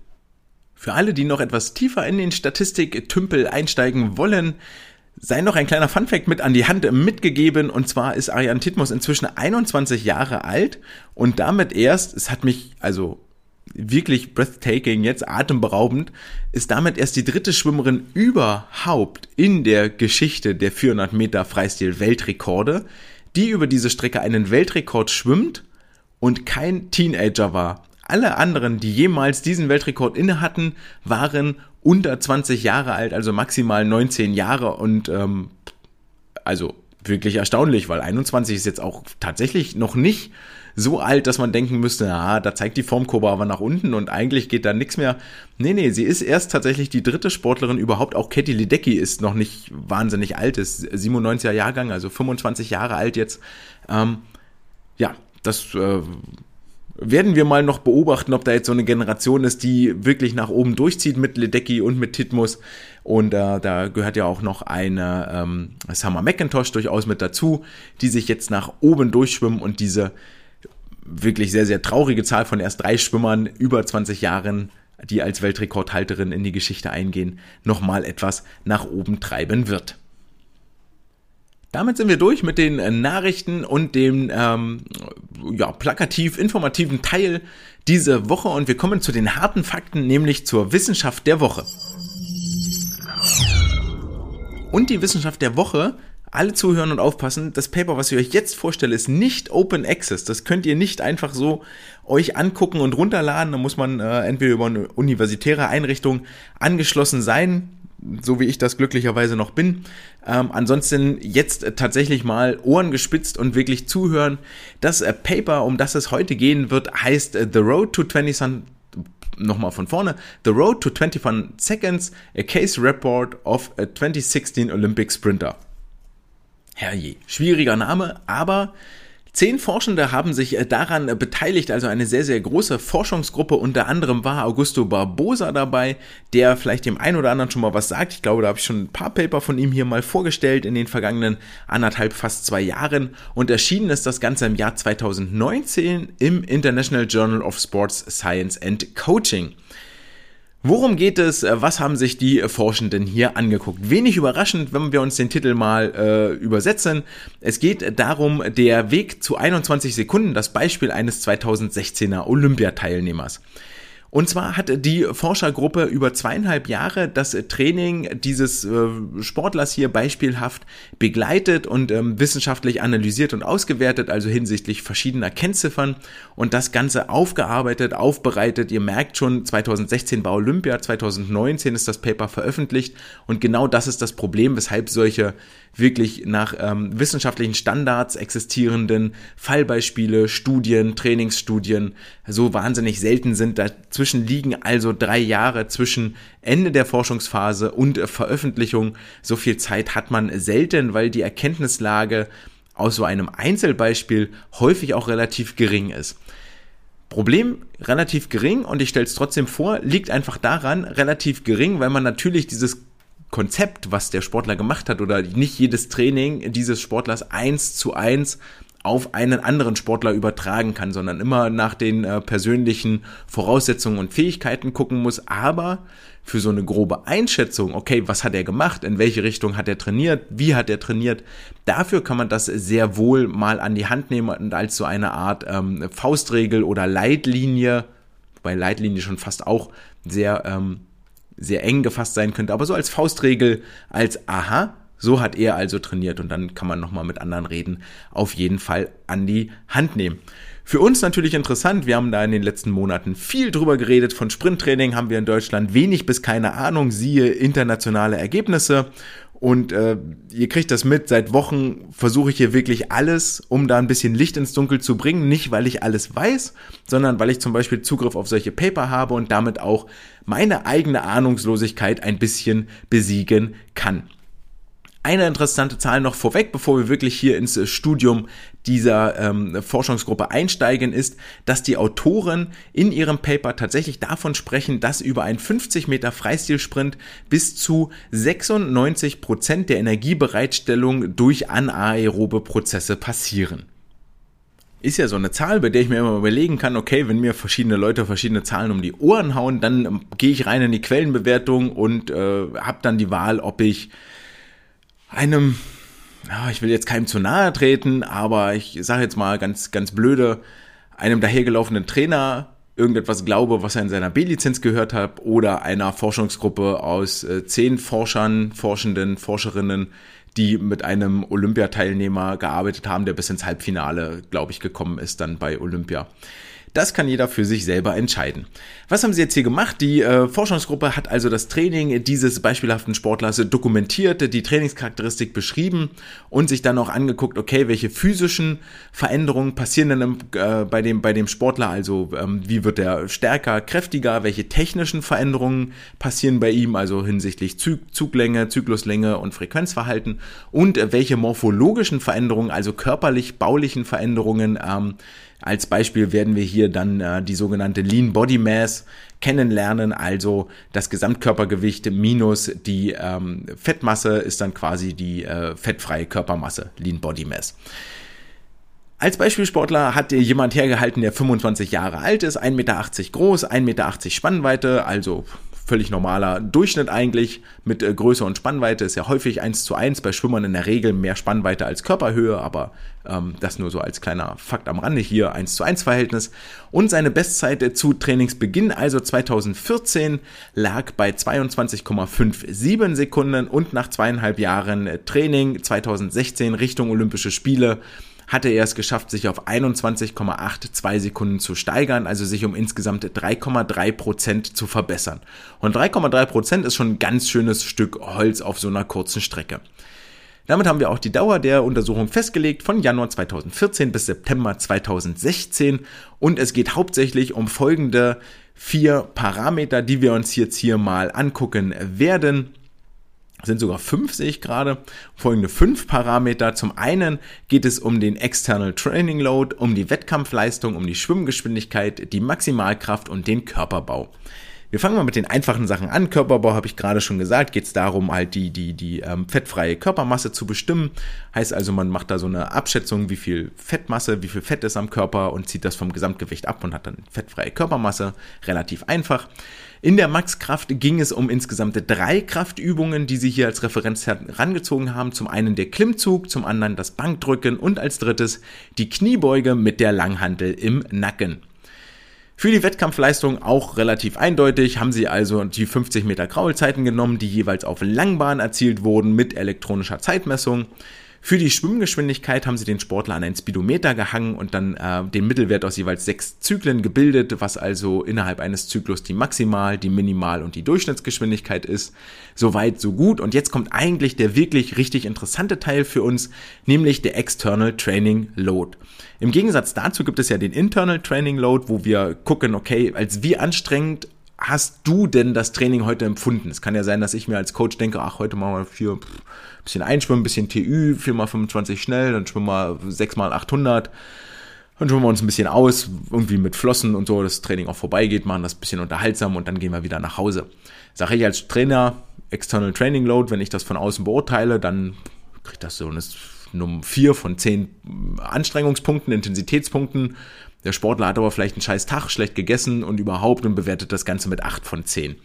Für alle, die noch etwas tiefer in den Statistiktümpel einsteigen wollen, sei noch ein kleiner Funfact mit an die Hand mitgegeben. Und zwar ist Ariane Titmus inzwischen 21 Jahre alt und damit erst, es hat mich also wirklich breathtaking, jetzt atemberaubend, ist damit erst die dritte Schwimmerin überhaupt in der Geschichte der 400 Meter Freistil Weltrekorde, die über diese Strecke einen Weltrekord schwimmt und kein Teenager war. Alle anderen, die jemals diesen Weltrekord inne hatten, waren unter 20 Jahre alt, also maximal 19 Jahre und ähm, also wirklich erstaunlich, weil 21 ist jetzt auch tatsächlich noch nicht so alt, dass man denken müsste, ah, da zeigt die Formkurve aber nach unten und eigentlich geht da nichts mehr. Nee, nee, sie ist erst tatsächlich die dritte Sportlerin überhaupt. Auch Katie Ledecky ist noch nicht wahnsinnig alt, ist 97er Jahrgang, also 25 Jahre alt jetzt. Ähm, ja, das äh, werden wir mal noch beobachten, ob da jetzt so eine Generation ist, die wirklich nach oben durchzieht mit Ledecky und mit Titmus. Und äh, da gehört ja auch noch eine ähm, Summer McIntosh durchaus mit dazu, die sich jetzt nach oben durchschwimmen und diese wirklich sehr, sehr traurige Zahl von erst drei Schwimmern über 20 Jahren, die als Weltrekordhalterin in die Geschichte eingehen, nochmal etwas nach oben treiben wird. Damit sind wir durch mit den äh, Nachrichten und dem ähm, ja, plakativ informativen Teil dieser Woche und wir kommen zu den harten Fakten, nämlich zur Wissenschaft der Woche. Und die Wissenschaft der Woche, alle zuhören und aufpassen, das Paper, was ich euch jetzt vorstelle, ist nicht Open Access. Das könnt ihr nicht einfach so euch angucken und runterladen. Da muss man äh, entweder über eine universitäre Einrichtung angeschlossen sein so wie ich das glücklicherweise noch bin. Ähm, ansonsten jetzt äh, tatsächlich mal Ohren gespitzt und wirklich zuhören. Das äh, Paper, um das es heute gehen wird, heißt äh, The Road to 20 Sun nochmal von vorne. The Road to 21 Seconds, a Case Report of a 2016 Olympic Sprinter. Herrje, schwieriger Name, aber Zehn Forschende haben sich äh, daran äh, beteiligt, also eine sehr, sehr große Forschungsgruppe. Unter anderem war Augusto Barbosa dabei, der vielleicht dem einen oder anderen schon mal was sagt. Ich glaube, da habe ich schon ein paar Paper von ihm hier mal vorgestellt in den vergangenen anderthalb, fast zwei Jahren. Und erschienen ist das Ganze im Jahr 2019 im International Journal of Sports Science and Coaching. Worum geht es? Äh, was haben sich die Forschenden hier angeguckt? Wenig überraschend, wenn wir uns den Titel mal äh, übersetzen. Es geht darum, der Weg zu 21 Sekunden, das Beispiel eines 2016er Olympiateilnehmers. Und zwar hat die Forschergruppe über zweieinhalb Jahre das Training dieses äh, Sportlers hier beispielhaft begleitet und ähm, wissenschaftlich analysiert und ausgewertet, also hinsichtlich verschiedener Kennziffern und das Ganze aufgearbeitet, aufbereitet. Ihr merkt schon, 2016 war Olympia, 2019 ist das Paper veröffentlicht und genau das ist das Problem, weshalb solche wirklich nach ähm, wissenschaftlichen Standards existierenden Fallbeispiele, Studien, Trainingsstudien so wahnsinnig selten sind. Dazwischen liegen also drei Jahre zwischen Ende der Forschungsphase und Veröffentlichung. So viel Zeit hat man selten, weil die Erkenntnislage aus so einem Einzelbeispiel häufig auch relativ gering ist. Problem relativ gering und ich stelle es trotzdem vor, liegt einfach daran, relativ gering, weil man natürlich dieses Konzept, was der Sportler gemacht hat oder nicht jedes Training dieses Sportlers eins zu eins auf einen anderen Sportler übertragen kann, sondern immer nach den äh, persönlichen Voraussetzungen und Fähigkeiten gucken muss, aber für so eine grobe Einschätzung, okay, was hat er gemacht, in welche Richtung hat er trainiert, wie hat er trainiert, dafür kann man das sehr wohl mal an die Hand nehmen und als so eine Art ähm, Faustregel oder Leitlinie, wobei Leitlinie schon fast auch sehr ähm, sehr eng gefasst sein könnte, aber so als Faustregel, als aha, so hat er also trainiert und dann kann man nochmal mit anderen reden, auf jeden Fall an die Hand nehmen. Für uns natürlich interessant, wir haben da in den letzten Monaten viel drüber geredet. Von Sprinttraining haben wir in Deutschland wenig bis keine Ahnung, siehe internationale Ergebnisse. Und äh, ihr kriegt das mit, seit Wochen versuche ich hier wirklich alles, um da ein bisschen Licht ins Dunkel zu bringen. Nicht, weil ich alles weiß, sondern weil ich zum Beispiel Zugriff auf solche Paper habe und damit auch meine eigene Ahnungslosigkeit ein bisschen besiegen kann. Eine interessante Zahl noch vorweg, bevor wir wirklich hier ins Studium dieser ähm, Forschungsgruppe einsteigen, ist, dass die Autoren in ihrem Paper tatsächlich davon sprechen, dass über einen 50 Meter Freistilsprint bis zu 96 Prozent der Energiebereitstellung durch anaerobe Prozesse passieren. Ist ja so eine Zahl, bei der ich mir immer überlegen kann, okay, wenn mir verschiedene Leute verschiedene Zahlen um die Ohren hauen, dann ähm, gehe ich rein in die Quellenbewertung und äh, habe dann die Wahl, ob ich einem, ich will jetzt keinem zu nahe treten, aber ich sage jetzt mal ganz, ganz blöde, einem dahergelaufenen Trainer irgendetwas glaube, was er in seiner B-Lizenz gehört hat, oder einer Forschungsgruppe aus äh, zehn Forschern, Forschenden, Forscherinnen, die mit einem Olympiateilnehmer gearbeitet haben, der bis ins Halbfinale, glaube ich, gekommen ist dann bei Olympia. Das kann jeder für sich selber entscheiden. Was haben sie jetzt hier gemacht? Die äh, Forschungsgruppe hat also das Training dieses beispielhaften Sportlers dokumentiert, die Trainingscharakteristik beschrieben und sich dann auch angeguckt, okay, welche physischen Veränderungen passieren denn äh, bei, dem, bei dem Sportler? Also ähm, wie wird er stärker, kräftiger? Welche technischen Veränderungen passieren bei ihm? Also hinsichtlich Zug, Zuglänge, Zykluslänge und Frequenzverhalten und äh, welche morphologischen Veränderungen, also körperlich baulichen Veränderungen ähm, als Beispiel werden wir hier dann äh, die sogenannte Lean Body Mass kennenlernen, also das Gesamtkörpergewicht minus die ähm, Fettmasse ist dann quasi die äh, fettfreie Körpermasse, Lean Body Mass. Als Beispielsportler hat jemand hergehalten, der 25 Jahre alt ist, 1,80 Meter groß, 1,80 Meter Spannweite, also völlig normaler Durchschnitt eigentlich mit äh, Größe und Spannweite ist ja häufig 1 zu 1, bei Schwimmern in der Regel mehr Spannweite als Körperhöhe, aber ähm, das nur so als kleiner Fakt am Rande hier 1 zu 1 Verhältnis. Und seine Bestzeit äh, zu Trainingsbeginn, also 2014, lag bei 22,57 Sekunden und nach zweieinhalb Jahren äh, Training 2016 Richtung Olympische Spiele hatte er es geschafft, sich auf 21,82 Sekunden zu steigern, also sich um insgesamt 3,3 Prozent zu verbessern. Und 3,3 Prozent ist schon ein ganz schönes Stück Holz auf so einer kurzen Strecke. Damit haben wir auch die Dauer der Untersuchung festgelegt von Januar 2014 bis September 2016 und es geht hauptsächlich um folgende vier Parameter, die wir uns jetzt hier mal angucken werden. Sind sogar fünf, sehe ich gerade. Folgende fünf Parameter. Zum einen geht es um den External Training Load, um die Wettkampfleistung, um die Schwimmgeschwindigkeit, die Maximalkraft und den Körperbau. Wir fangen mal mit den einfachen Sachen an. Körperbau habe ich gerade schon gesagt. Geht es darum, halt die, die, die ähm, fettfreie Körpermasse zu bestimmen. Heißt also, man macht da so eine Abschätzung, wie viel Fettmasse, wie viel Fett ist am Körper und zieht das vom Gesamtgewicht ab und hat dann fettfreie Körpermasse. Relativ einfach. In der Maxkraft ging es um insgesamt drei Kraftübungen, die sie hier als Referenz herangezogen haben. Zum einen der Klimmzug, zum anderen das Bankdrücken und als drittes die Kniebeuge mit der Langhantel im Nacken. Für die Wettkampfleistung auch relativ eindeutig, haben sie also die 50 Meter Kraulzeiten genommen, die jeweils auf Langbahn erzielt wurden mit elektronischer Zeitmessung. Für die Schwimmgeschwindigkeit haben sie den Sportler an ein Speedometer gehangen und dann äh, den Mittelwert aus jeweils sechs Zyklen gebildet, was also innerhalb eines Zyklus die Maximal-, die Minimal- und die Durchschnittsgeschwindigkeit ist. Soweit, so gut. Und jetzt kommt eigentlich der wirklich richtig interessante Teil für uns, nämlich der External Training Load. Im Gegensatz dazu gibt es ja den Internal Training Load, wo wir gucken, okay, als wie anstrengend hast du denn das Training heute empfunden? Es kann ja sein, dass ich mir als Coach denke, ach, heute machen wir vier, bisschen einschwimmen, bisschen TÜ, vier mal 25 schnell, dann schwimmen wir sechs mal 800. Dann schwimmen wir uns ein bisschen aus, irgendwie mit Flossen und so, das Training auch vorbeigeht, machen das ein bisschen unterhaltsam und dann gehen wir wieder nach Hause. Sage ich als Trainer, External Training Load, wenn ich das von außen beurteile, dann kriegt das so eine Nummer vier von zehn Anstrengungspunkten, Intensitätspunkten. Der Sportler hat aber vielleicht einen scheiß Tag, schlecht gegessen und überhaupt und bewertet das Ganze mit 8 von 10.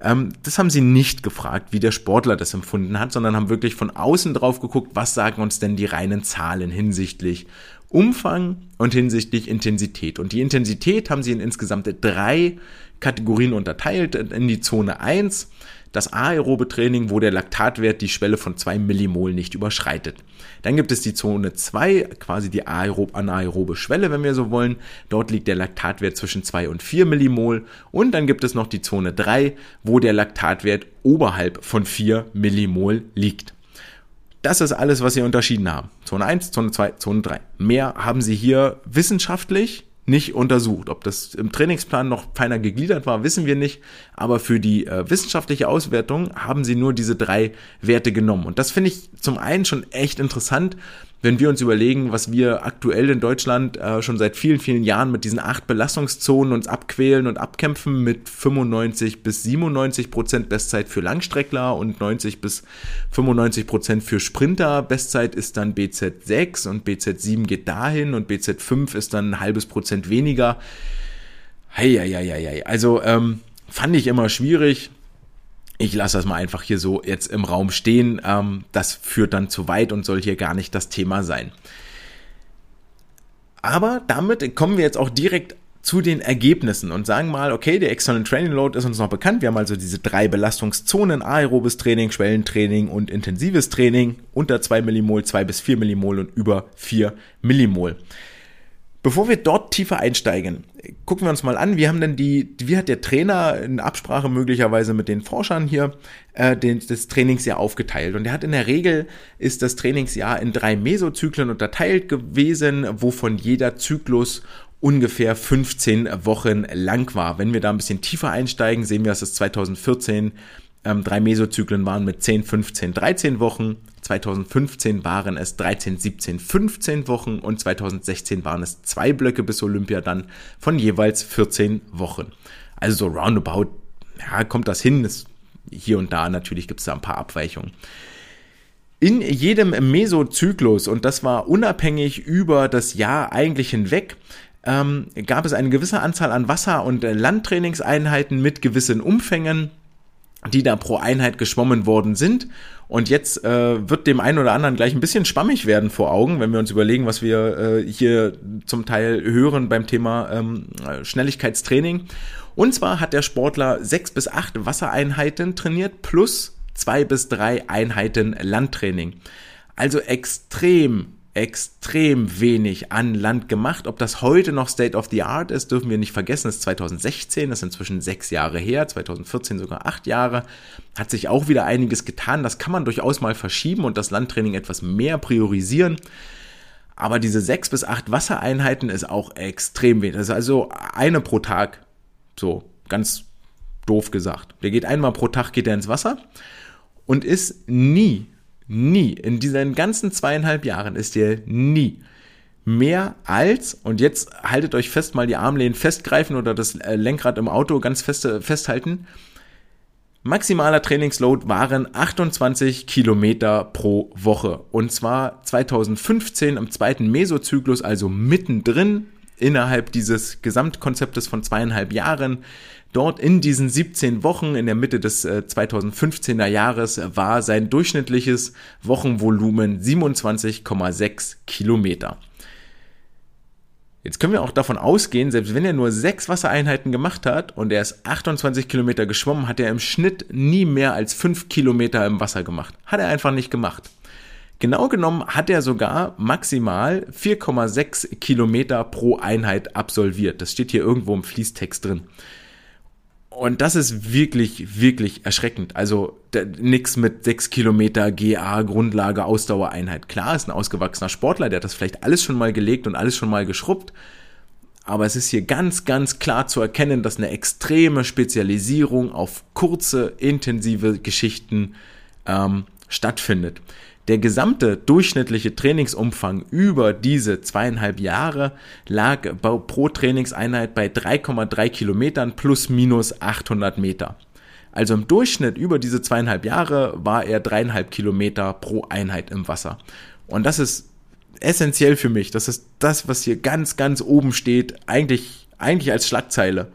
Ähm, das haben sie nicht gefragt, wie der Sportler das empfunden hat, sondern haben wirklich von außen drauf geguckt, was sagen uns denn die reinen Zahlen hinsichtlich Umfang und hinsichtlich Intensität. Und die Intensität haben sie in insgesamt drei Kategorien unterteilt. In die Zone 1 das aerobe Training, wo der Laktatwert die Schwelle von 2 Millimol nicht überschreitet. Dann gibt es die Zone 2, quasi die aerob anaerobe Schwelle, wenn wir so wollen. Dort liegt der Laktatwert zwischen 2 und 4 Millimol. Und dann gibt es noch die Zone 3, wo der Laktatwert oberhalb von 4 Millimol liegt. Das ist alles, was sie unterschieden haben. Zone 1, Zone 2, Zone 3. Mehr haben sie hier wissenschaftlich nicht untersucht. Ob das im Trainingsplan noch feiner gegliedert war, wissen wir nicht. Aber für die äh, wissenschaftliche Auswertung haben sie nur diese drei Werte genommen. Und das finde ich zum einen schon echt interessant, wenn wir uns überlegen, was wir aktuell in Deutschland äh, schon seit vielen, vielen Jahren mit diesen acht Belastungszonen uns abquälen und abkämpfen mit 95 bis 97 Prozent Bestzeit für Langstreckler und 90 bis 95 Prozent für Sprinter. Bestzeit ist dann BZ6 und BZ7 geht dahin und BZ5 ist dann ein halbes Prozent weniger. Heieieiei. Also ähm, fand ich immer schwierig ich lasse das mal einfach hier so jetzt im Raum stehen. Ähm, das führt dann zu weit und soll hier gar nicht das Thema sein. Aber damit kommen wir jetzt auch direkt zu den Ergebnissen und sagen mal, okay, der External Training Load ist uns noch bekannt. Wir haben also diese drei Belastungszonen, aerobes Training, Schwellentraining und intensives Training unter 2 Millimol, 2 bis 4 Millimol und über 4 Millimol. Bevor wir dort tiefer einsteigen, gucken wir uns mal an, wie haben denn die, wie hat der Trainer in Absprache möglicherweise mit den Forschern hier äh, den, das Trainingsjahr aufgeteilt. Und er hat in der Regel ist das Trainingsjahr in drei Mesozyklen unterteilt gewesen, wovon jeder Zyklus ungefähr 15 Wochen lang war. Wenn wir da ein bisschen tiefer einsteigen, sehen wir, dass es 2014 ähm, drei Mesozyklen waren mit 10, 15, 13 Wochen. 2015 waren es 13, 17, 15 Wochen und 2016 waren es zwei Blöcke bis Olympia dann von jeweils 14 Wochen. Also so roundabout, ja, kommt das hin. Das, hier und da natürlich gibt es da ein paar Abweichungen. In jedem Mesozyklus, und das war unabhängig über das Jahr eigentlich hinweg, ähm, gab es eine gewisse Anzahl an Wasser- und Landtrainingseinheiten mit gewissen Umfängen die da pro Einheit geschwommen worden sind. Und jetzt äh, wird dem einen oder anderen gleich ein bisschen schwammig werden vor Augen, wenn wir uns überlegen, was wir äh, hier zum Teil hören beim Thema ähm, Schnelligkeitstraining. Und zwar hat der Sportler sechs bis acht Wassereinheiten trainiert plus zwei bis drei Einheiten Landtraining. Also extrem extrem wenig an Land gemacht. Ob das heute noch State of the Art ist, dürfen wir nicht vergessen. Das ist 2016, das ist inzwischen sechs Jahre her, 2014 sogar acht Jahre. Hat sich auch wieder einiges getan. Das kann man durchaus mal verschieben und das Landtraining etwas mehr priorisieren. Aber diese sechs bis acht Wassereinheiten ist auch extrem wenig. Das ist also eine pro Tag. So, ganz doof gesagt. Der geht einmal pro Tag geht er ins Wasser und ist nie, nie, in diesen ganzen zweieinhalb Jahren ist er nie mehr als, und jetzt haltet euch fest, mal die Armlehnen festgreifen oder das äh, Lenkrad im Auto ganz fest, festhalten. Maximaler Trainingsload waren 28 Kilometer pro Woche. Und zwar 2015 im zweiten Mesozyklus, also mittendrin innerhalb dieses Gesamtkonzeptes von zweieinhalb Jahren. Dort in diesen 17 Wochen in der Mitte des äh, 2015er Jahres war sein durchschnittliches Wochenvolumen 27,6 Kilometer. Jetzt können wir auch davon ausgehen, selbst wenn er nur sechs Wassereinheiten gemacht hat und er ist 28 Kilometer geschwommen, hat er im Schnitt nie mehr als fünf Kilometer im Wasser gemacht. Hat er einfach nicht gemacht. Genau genommen hat er sogar maximal 4,6 Kilometer pro Einheit absolviert. Das steht hier irgendwo im Fließtext drin. Und das ist wirklich, wirklich erschreckend. Also nix mit 6 Kilometer GA, Grundlage, Ausdauereinheit. Klar, ist ein ausgewachsener Sportler, der hat das vielleicht alles schon mal gelegt und alles schon mal geschrubbt. Aber es ist hier ganz, ganz klar zu erkennen, dass eine extreme Spezialisierung auf kurze, intensive Geschichten ähm, stattfindet. Der gesamte durchschnittliche Trainingsumfang über diese zweieinhalb Jahre lag pro Trainingseinheit bei 3,3 Kilometern plus minus 800 Meter. Also im Durchschnitt über diese zweieinhalb Jahre war er dreieinhalb Kilometer pro Einheit im Wasser. Und das ist essentiell für mich. Das ist das, was hier ganz, ganz oben steht. Eigentlich, eigentlich als Schlagzeile.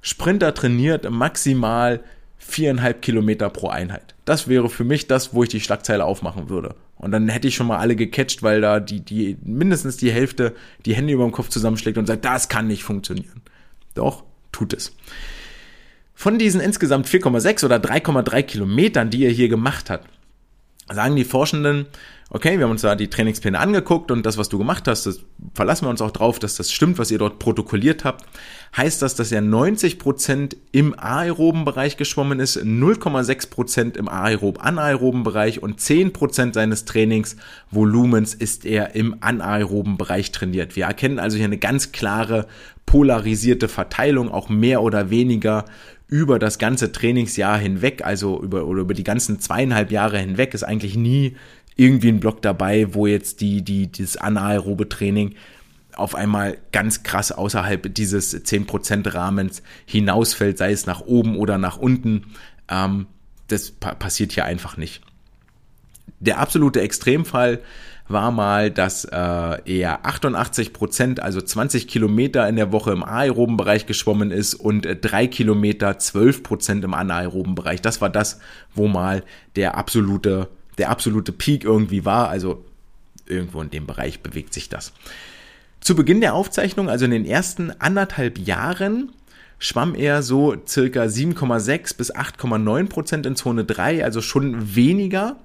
Sprinter trainiert maximal viereinhalb Kilometer pro Einheit. Das wäre für mich das, wo ich die Schlagzeile aufmachen würde. Und dann hätte ich schon mal alle gecatcht, weil da die, die, mindestens die Hälfte die Hände über dem Kopf zusammenschlägt und sagt, das kann nicht funktionieren. Doch, tut es. Von diesen insgesamt 4,6 oder 3,3 Kilometern, die er hier gemacht hat, sagen die Forschenden, okay, wir haben uns da die Trainingspläne angeguckt und das, was du gemacht hast, das verlassen wir uns auch drauf, dass das stimmt, was ihr dort protokolliert habt. Heißt das, dass er 90 Prozent im aeroben Bereich geschwommen ist, 0,6 Prozent im aerob-anaeroben Bereich und 10 Prozent seines Trainingsvolumens ist er im anaeroben Bereich trainiert. Wir erkennen also hier eine ganz klare polarisierte Verteilung, auch mehr oder weniger über das ganze Trainingsjahr hinweg, also über, oder über die ganzen zweieinhalb Jahre hinweg, ist eigentlich nie irgendwie ein Block dabei, wo jetzt die, die, dieses anaerobe Training auf einmal ganz krass außerhalb dieses 10% Rahmens hinausfällt, sei es nach oben oder nach unten. Ähm, das pa passiert hier einfach nicht. Der absolute Extremfall war mal, dass äh, er 88 Prozent, also 20 Kilometer in der Woche im aeroben Bereich geschwommen ist und äh, 3 Kilometer 12 Prozent im anaeroben Bereich. Das war das, wo mal der absolute der absolute Peak irgendwie war. Also irgendwo in dem Bereich bewegt sich das. Zu Beginn der Aufzeichnung, also in den ersten anderthalb Jahren, schwamm er so circa 7,6 bis 8,9 Prozent in Zone 3, also schon weniger.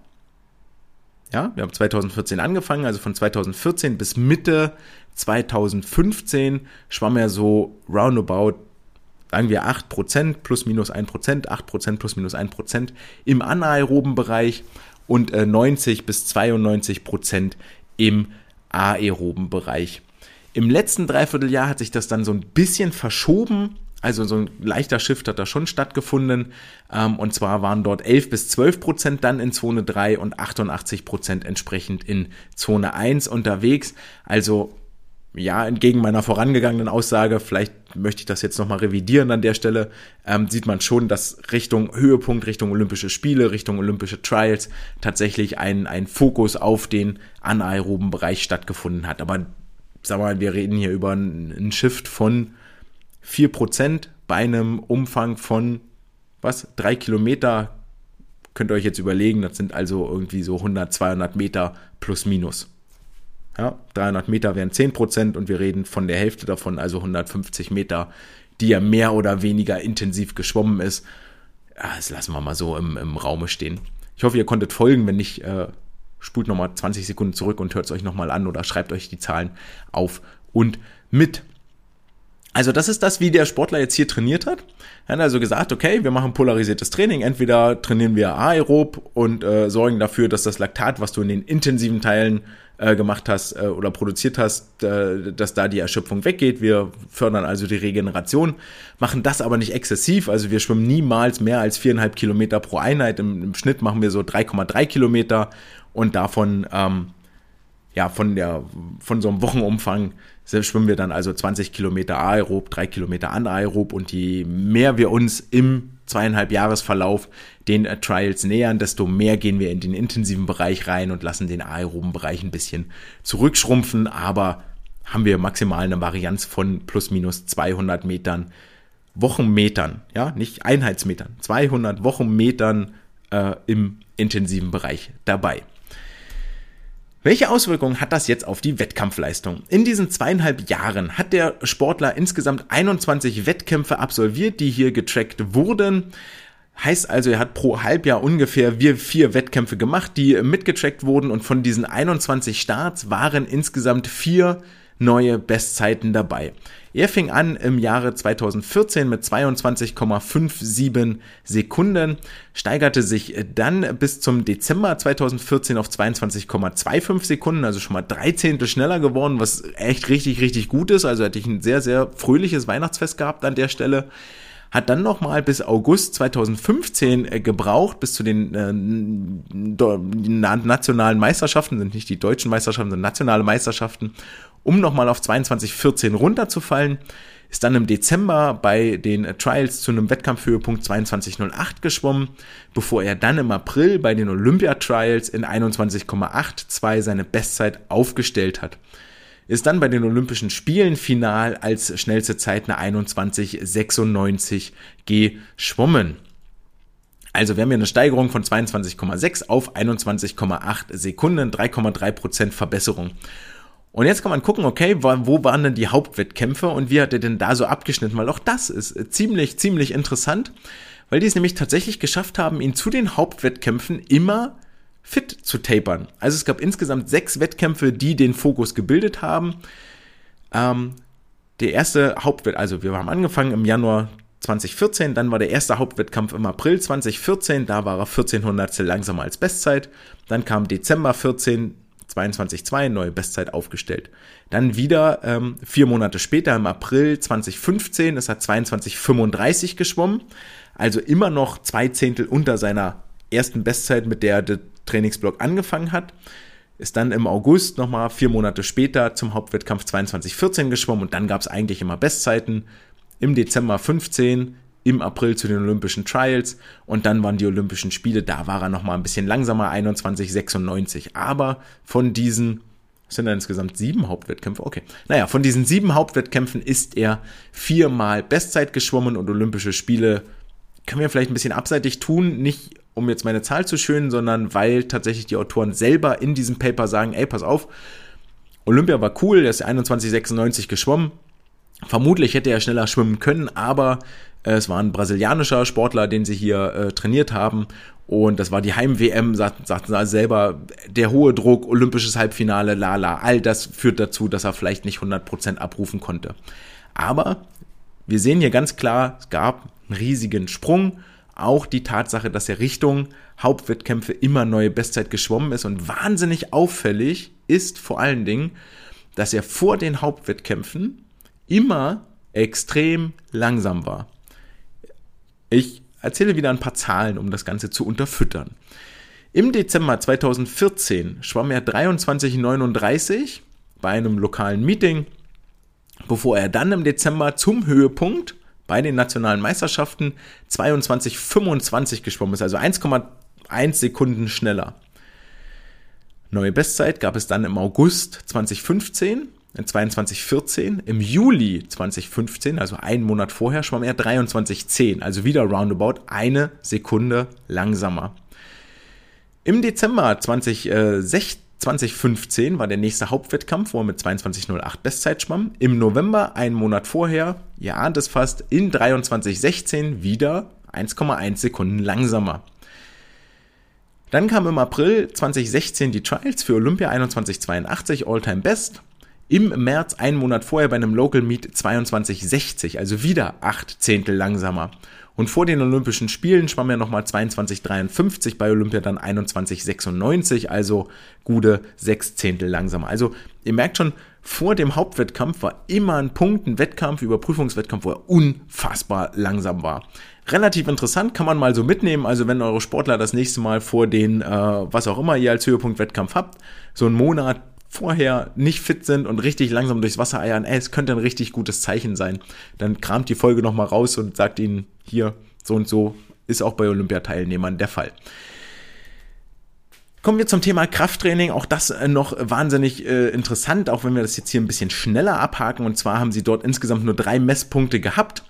Ja, wir haben 2014 angefangen, also von 2014 bis Mitte 2015 schwamm er so roundabout, sagen wir 8 Prozent plus minus 1 Prozent, 8 Prozent plus minus 1 Prozent im anaeroben Bereich und äh, 90 bis 92 Prozent im aeroben Bereich. Im letzten Dreivierteljahr hat sich das dann so ein bisschen verschoben. Also so ein leichter Shift hat da schon stattgefunden. Ähm, und zwar waren dort 11 bis 12 Prozent dann in Zone 3 und 88 Prozent entsprechend in Zone 1 unterwegs. Also ja, entgegen meiner vorangegangenen Aussage, vielleicht möchte ich das jetzt nochmal revidieren an der Stelle, ähm, sieht man schon, dass Richtung Höhepunkt, Richtung Olympische Spiele, Richtung Olympische Trials tatsächlich ein, ein Fokus auf den anaeroben Bereich stattgefunden hat. Aber sag mal, wir reden hier über einen Shift von vier Prozent bei einem Umfang von, was, drei Kilometer. Könnt ihr euch jetzt überlegen, das sind also irgendwie so 100, 200 Meter plus minus. Ja, 300 Meter wären 10 Prozent und wir reden von der Hälfte davon, also 150 Meter, die ja mehr oder weniger intensiv geschwommen ist. Das lassen wir mal so im, im Raume stehen. Ich hoffe, ihr konntet folgen. Wenn nicht, äh, spult nochmal 20 Sekunden zurück und hört es euch nochmal an oder schreibt euch die Zahlen auf und mit. Also das ist das, wie der Sportler jetzt hier trainiert hat. Er hat also gesagt, okay, wir machen polarisiertes Training. Entweder trainieren wir aerob und äh, sorgen dafür, dass das Laktat, was du in den intensiven Teilen äh, gemacht hast äh, oder produziert hast, äh, dass da die Erschöpfung weggeht. Wir fördern also die Regeneration, machen das aber nicht exzessiv. Also wir schwimmen niemals mehr als viereinhalb Kilometer pro Einheit. Im, im Schnitt machen wir so 3,3 Kilometer und davon ähm, ja, von der, von so einem Wochenumfang schwimmen wir dann also 20 Kilometer aerob, 3 Kilometer anaerob und je mehr wir uns im zweieinhalb Jahresverlauf den äh, Trials nähern, desto mehr gehen wir in den intensiven Bereich rein und lassen den aeroben Bereich ein bisschen zurückschrumpfen, aber haben wir maximal eine Varianz von plus minus 200 Metern, Wochenmetern, ja, nicht Einheitsmetern, 200 Wochenmetern äh, im intensiven Bereich dabei. Welche Auswirkungen hat das jetzt auf die Wettkampfleistung? In diesen zweieinhalb Jahren hat der Sportler insgesamt 21 Wettkämpfe absolviert, die hier getrackt wurden. Heißt also, er hat pro Halbjahr ungefähr wir vier Wettkämpfe gemacht, die mitgetrackt wurden und von diesen 21 Starts waren insgesamt vier neue Bestzeiten dabei. Er fing an im Jahre 2014 mit 22,57 Sekunden, steigerte sich dann bis zum Dezember 2014 auf 22,25 Sekunden, also schon mal drei Zehntel schneller geworden, was echt richtig, richtig gut ist. Also hatte ich ein sehr, sehr fröhliches Weihnachtsfest gehabt an der Stelle hat dann nochmal bis August 2015 äh, gebraucht, bis zu den äh, nationalen Meisterschaften, sind nicht die deutschen Meisterschaften, sind nationale Meisterschaften, um nochmal auf 22,14 runterzufallen. Ist dann im Dezember bei den Trials zu einem Wettkampfhöhepunkt 22,08 geschwommen, bevor er dann im April bei den Olympia Trials in 21,82 seine Bestzeit aufgestellt hat ist dann bei den Olympischen Spielen final als schnellste Zeit eine 21,96 geschwommen. Also wir haben hier eine Steigerung von 22,6 auf 21,8 Sekunden, 3,3% Verbesserung. Und jetzt kann man gucken, okay, wo waren denn die Hauptwettkämpfe und wie hat er denn da so abgeschnitten? Weil auch das ist äh, ziemlich, ziemlich interessant, weil die es nämlich tatsächlich geschafft haben, ihn zu den Hauptwettkämpfen immer fit zu tapern. Also es gab insgesamt sechs Wettkämpfe, die den Fokus gebildet haben. Ähm, der erste Hauptwettkampf, also wir haben angefangen im Januar 2014, dann war der erste Hauptwettkampf im April 2014, da war er 1400 langsamer als Bestzeit. Dann kam Dezember 14, 22,2 neue Bestzeit aufgestellt. Dann wieder ähm, vier Monate später im April 2015 ist er 22,35 geschwommen, also immer noch zwei Zehntel unter seiner ersten Bestzeit, mit der der Trainingsblock angefangen hat. Ist dann im August nochmal vier Monate später zum Hauptwettkampf 22,14 geschwommen und dann gab es eigentlich immer Bestzeiten. Im Dezember 15, im April zu den Olympischen Trials und dann waren die Olympischen Spiele, da war er noch mal ein bisschen langsamer, 21,96. Aber von diesen, sind da insgesamt sieben Hauptwettkämpfe? Okay. Naja, von diesen sieben Hauptwettkämpfen ist er viermal Bestzeit geschwommen und Olympische Spiele können wir vielleicht ein bisschen abseitig tun, nicht um jetzt meine Zahl zu schönen, sondern weil tatsächlich die Autoren selber in diesem Paper sagen, ey, pass auf, Olympia war cool, der ist 21,96 geschwommen, Vermutlich hätte er schneller schwimmen können, aber es war ein brasilianischer Sportler, den sie hier äh, trainiert haben. Und das war die Heim-WM, sagten, sagten sie selber, der hohe Druck, olympisches Halbfinale, lala, all das führt dazu, dass er vielleicht nicht 100% abrufen konnte. Aber wir sehen hier ganz klar, es gab einen riesigen Sprung. Auch die Tatsache, dass er Richtung Hauptwettkämpfe immer neue Bestzeit geschwommen ist und wahnsinnig auffällig ist vor allen Dingen, dass er vor den Hauptwettkämpfen immer extrem langsam war. Ich erzähle wieder ein paar Zahlen, um das Ganze zu unterfüttern. Im Dezember 2014 schwamm er 23,39 bei einem lokalen Meeting, bevor er dann im Dezember zum Höhepunkt bei den nationalen Meisterschaften 22,25 geschwommen ist, also 1,1 Sekunden schneller. Neue Bestzeit gab es dann im August 2015 in 2214. Im Juli 2015, also einen Monat vorher, schwamm er 2310, also wieder roundabout eine Sekunde langsamer. Im Dezember 2016 2015 war der nächste Hauptwettkampf, wo er mit 22.08 Bestzeit schwamm. Im November, einen Monat vorher, ihr ahnt es fast, in 23.16 wieder 1,1 Sekunden langsamer. Dann kam im April 2016 die Trials für Olympia 2182 All-Time Best im März, einen Monat vorher bei einem Local Meet 22,60, also wieder acht Zehntel langsamer. Und vor den Olympischen Spielen schwamm er nochmal 22,53, bei Olympia dann 21,96, also gute sechs Zehntel langsamer. Also ihr merkt schon, vor dem Hauptwettkampf war immer ein Punkt, ein Wettkampf, Überprüfungswettkampf, wo er unfassbar langsam war. Relativ interessant, kann man mal so mitnehmen. Also wenn eure Sportler das nächste Mal vor den, äh, was auch immer ihr als Höhepunkt-Wettkampf habt, so einen Monat vorher nicht fit sind und richtig langsam durchs Wasser eiern, ey, es könnte ein richtig gutes Zeichen sein. Dann kramt die Folge nochmal raus und sagt ihnen, hier, so und so, ist auch bei Olympiateilnehmern der Fall. Kommen wir zum Thema Krafttraining. Auch das äh, noch wahnsinnig äh, interessant, auch wenn wir das jetzt hier ein bisschen schneller abhaken. Und zwar haben sie dort insgesamt nur drei Messpunkte gehabt.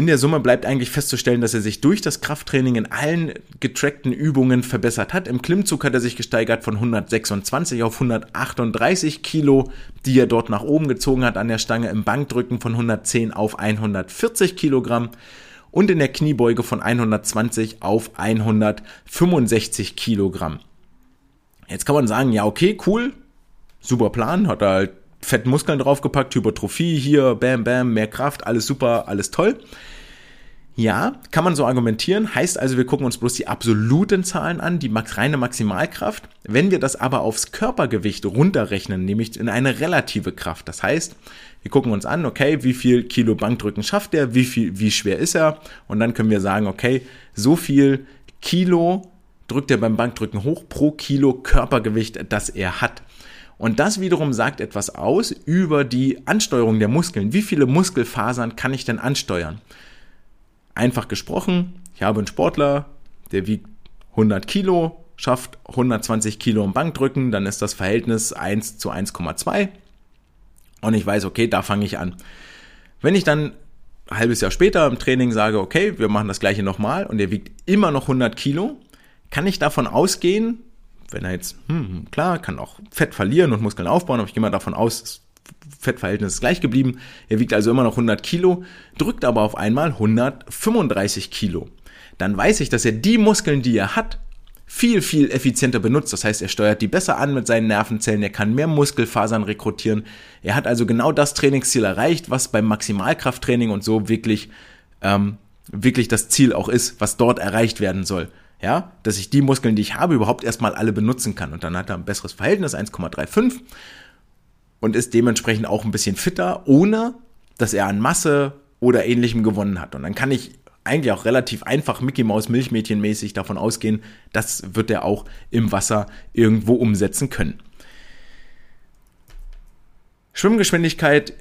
In der Summe bleibt eigentlich festzustellen, dass er sich durch das Krafttraining in allen getrackten Übungen verbessert hat. Im Klimmzug hat er sich gesteigert von 126 auf 138 Kilo, die er dort nach oben gezogen hat an der Stange. Im Bankdrücken von 110 auf 140 Kilogramm und in der Kniebeuge von 120 auf 165 Kilogramm. Jetzt kann man sagen, ja, okay, cool, super Plan, hat er halt fette Muskeln draufgepackt, Hypertrophie hier, bam, bam, mehr Kraft, alles super, alles toll. Ja, kann man so argumentieren. Heißt also, wir gucken uns bloß die absoluten Zahlen an, die reine Maximalkraft. Wenn wir das aber aufs Körpergewicht runterrechnen, nämlich in eine relative Kraft. Das heißt, wir gucken uns an, okay, wie viel Kilo Bankdrücken schafft er, wie viel, wie schwer ist er? Und dann können wir sagen, okay, so viel Kilo drückt er beim Bankdrücken hoch pro Kilo Körpergewicht, das er hat. Und das wiederum sagt etwas aus über die Ansteuerung der Muskeln. Wie viele Muskelfasern kann ich denn ansteuern? Einfach gesprochen, ich habe einen Sportler, der wiegt 100 Kilo, schafft 120 Kilo im Bankdrücken, dann ist das Verhältnis 1 zu 1,2. Und ich weiß, okay, da fange ich an. Wenn ich dann ein halbes Jahr später im Training sage, okay, wir machen das gleiche nochmal und er wiegt immer noch 100 Kilo, kann ich davon ausgehen, wenn er jetzt, hm, klar, kann auch Fett verlieren und Muskeln aufbauen, aber ich gehe mal davon aus, das Fettverhältnis ist gleich geblieben. Er wiegt also immer noch 100 Kilo, drückt aber auf einmal 135 Kilo. Dann weiß ich, dass er die Muskeln, die er hat, viel, viel effizienter benutzt. Das heißt, er steuert die besser an mit seinen Nervenzellen, er kann mehr Muskelfasern rekrutieren. Er hat also genau das Trainingsziel erreicht, was beim Maximalkrafttraining und so wirklich, ähm, wirklich das Ziel auch ist, was dort erreicht werden soll ja, dass ich die Muskeln, die ich habe, überhaupt erstmal alle benutzen kann. Und dann hat er ein besseres Verhältnis, 1,35 und ist dementsprechend auch ein bisschen fitter, ohne dass er an Masse oder ähnlichem gewonnen hat. Und dann kann ich eigentlich auch relativ einfach Mickey Maus Milchmädchen mäßig davon ausgehen, das wird er auch im Wasser irgendwo umsetzen können. Schwimmgeschwindigkeit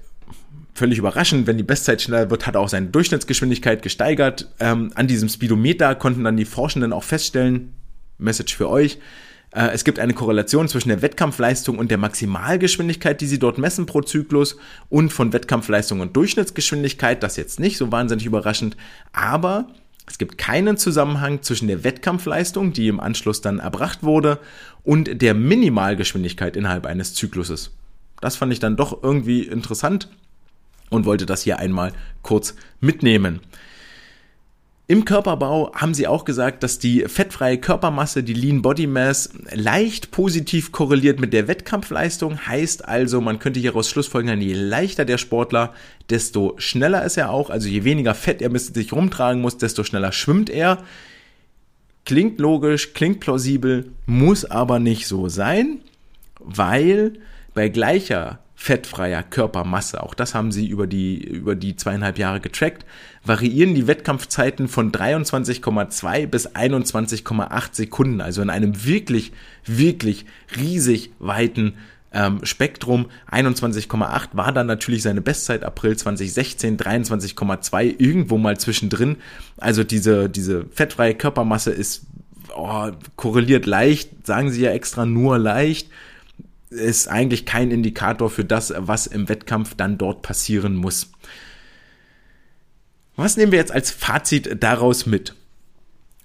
völlig überraschend, wenn die Bestzeit schneller wird, hat er auch seine Durchschnittsgeschwindigkeit gesteigert. Ähm, an diesem Speedometer konnten dann die Forschenden auch feststellen, Message für euch, äh, es gibt eine Korrelation zwischen der Wettkampfleistung und der Maximalgeschwindigkeit, die sie dort messen pro Zyklus und von Wettkampfleistung und Durchschnittsgeschwindigkeit. Das jetzt nicht so wahnsinnig überraschend, aber es gibt keinen Zusammenhang zwischen der Wettkampfleistung, die im Anschluss dann erbracht wurde, und der Minimalgeschwindigkeit innerhalb eines Zykluses. Das fand ich dann doch irgendwie interessant und wollte das hier einmal kurz mitnehmen. Im Körperbau haben sie auch gesagt, dass die fettfreie Körpermasse, die Lean Body Mass, leicht positiv korreliert mit der Wettkampfleistung. Heißt also, man könnte hieraus schlussfolgern, je leichter der Sportler, desto schneller ist er auch. Also je weniger Fett er sich rumtragen muss, desto schneller schwimmt er. Klingt logisch, klingt plausibel, muss aber nicht so sein, weil bei gleicher fettfreier Körpermasse, auch das haben sie über die, über die zweieinhalb Jahre getrackt, variieren die Wettkampfzeiten von 23,2 bis 21,8 Sekunden, also in einem wirklich, wirklich riesig weiten ähm, Spektrum. 21,8 war dann natürlich seine Bestzeit April 2016, 23,2 irgendwo mal zwischendrin. Also diese, diese fettfreie Körpermasse ist oh, korreliert leicht, sagen sie ja extra nur leicht ist eigentlich kein Indikator für das, was im Wettkampf dann dort passieren muss. Was nehmen wir jetzt als Fazit daraus mit?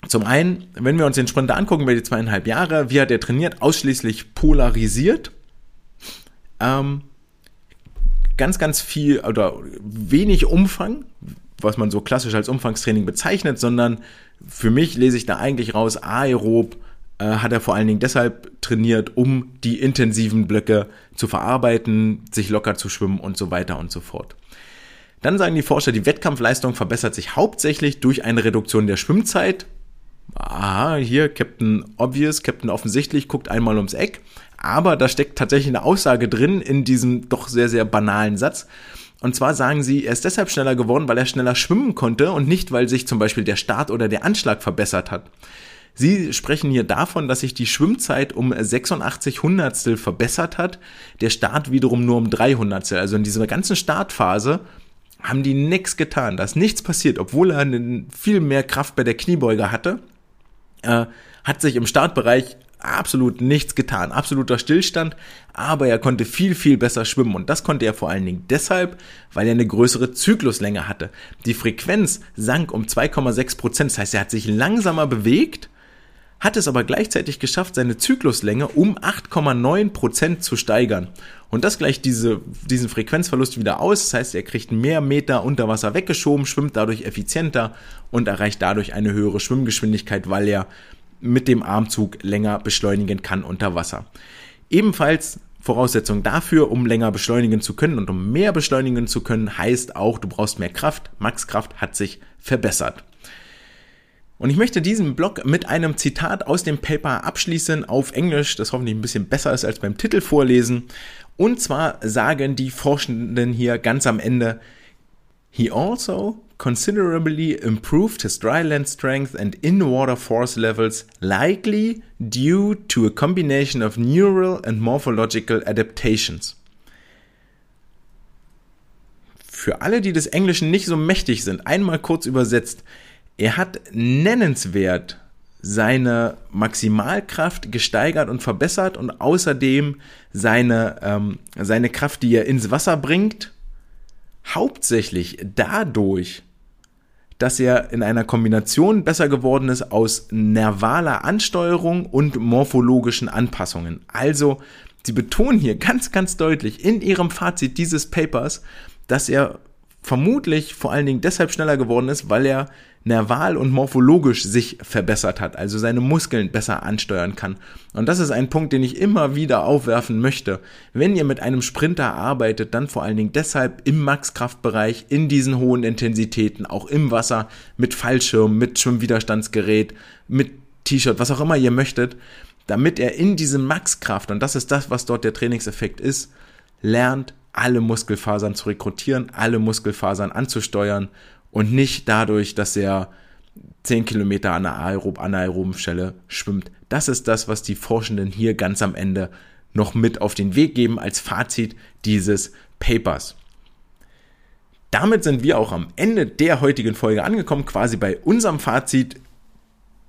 Zum einen, wenn wir uns den Sprinter angucken, über die zweieinhalb Jahre, wie hat er trainiert? Ausschließlich polarisiert. Ähm, ganz, ganz viel oder wenig Umfang, was man so klassisch als Umfangstraining bezeichnet, sondern für mich lese ich da eigentlich raus aerob, äh, hat er vor allen Dingen deshalb trainiert, um die intensiven Blöcke zu verarbeiten, sich locker zu schwimmen und so weiter und so fort. Dann sagen die Forscher, die Wettkampfleistung verbessert sich hauptsächlich durch eine Reduktion der Schwimmzeit. Aha, hier Captain Obvious, Captain Offensichtlich, guckt einmal ums Eck. Aber da steckt tatsächlich eine Aussage drin in diesem doch sehr, sehr banalen Satz. Und zwar sagen sie, er ist deshalb schneller geworden, weil er schneller schwimmen konnte und nicht, weil sich zum Beispiel der Start oder der Anschlag verbessert hat. Sie sprechen hier davon, dass sich die Schwimmzeit um 86 Hundertstel verbessert hat, der Start wiederum nur um 3 Hundertstel. Also in dieser ganzen Startphase haben die nichts getan, da ist nichts passiert, obwohl er viel mehr Kraft bei der Kniebeuge hatte, äh, hat sich im Startbereich absolut nichts getan, absoluter Stillstand, aber er konnte viel, viel besser schwimmen. Und das konnte er vor allen Dingen deshalb, weil er eine größere Zykluslänge hatte. Die Frequenz sank um 2,6 Prozent, das heißt, er hat sich langsamer bewegt, hat es aber gleichzeitig geschafft, seine Zykluslänge um 8,9 Prozent zu steigern. Und das gleicht diese, diesen Frequenzverlust wieder aus. Das heißt, er kriegt mehr Meter unter Wasser weggeschoben, schwimmt dadurch effizienter und erreicht dadurch eine höhere Schwimmgeschwindigkeit, weil er mit dem Armzug länger beschleunigen kann unter Wasser. Ebenfalls Voraussetzung dafür, um länger beschleunigen zu können und um mehr beschleunigen zu können, heißt auch, du brauchst mehr Kraft. Max Kraft hat sich verbessert. Und ich möchte diesen Blog mit einem Zitat aus dem Paper abschließen auf Englisch, das hoffentlich ein bisschen besser ist als beim Titel vorlesen. Und zwar sagen die Forschenden hier ganz am Ende, He also considerably improved his dry land strength and in-water force levels, likely due to a combination of neural and morphological adaptations. Für alle, die des Englischen nicht so mächtig sind, einmal kurz übersetzt. Er hat nennenswert seine Maximalkraft gesteigert und verbessert und außerdem seine, ähm, seine Kraft, die er ins Wasser bringt, hauptsächlich dadurch, dass er in einer Kombination besser geworden ist aus nervaler Ansteuerung und morphologischen Anpassungen. Also, sie betonen hier ganz, ganz deutlich in ihrem Fazit dieses Papers, dass er vermutlich vor allen Dingen deshalb schneller geworden ist, weil er nerval und morphologisch sich verbessert hat, also seine Muskeln besser ansteuern kann. Und das ist ein Punkt, den ich immer wieder aufwerfen möchte. Wenn ihr mit einem Sprinter arbeitet, dann vor allen Dingen deshalb im Maxkraftbereich, in diesen hohen Intensitäten, auch im Wasser, mit Fallschirm, mit Schwimmwiderstandsgerät, mit T-Shirt, was auch immer ihr möchtet, damit er in diesem Maxkraft, und das ist das, was dort der Trainingseffekt ist, lernt, alle Muskelfasern zu rekrutieren, alle Muskelfasern anzusteuern und nicht dadurch, dass er 10 Kilometer an der aerob anaeroben Stelle schwimmt. Das ist das, was die Forschenden hier ganz am Ende noch mit auf den Weg geben als Fazit dieses Papers. Damit sind wir auch am Ende der heutigen Folge angekommen, quasi bei unserem Fazit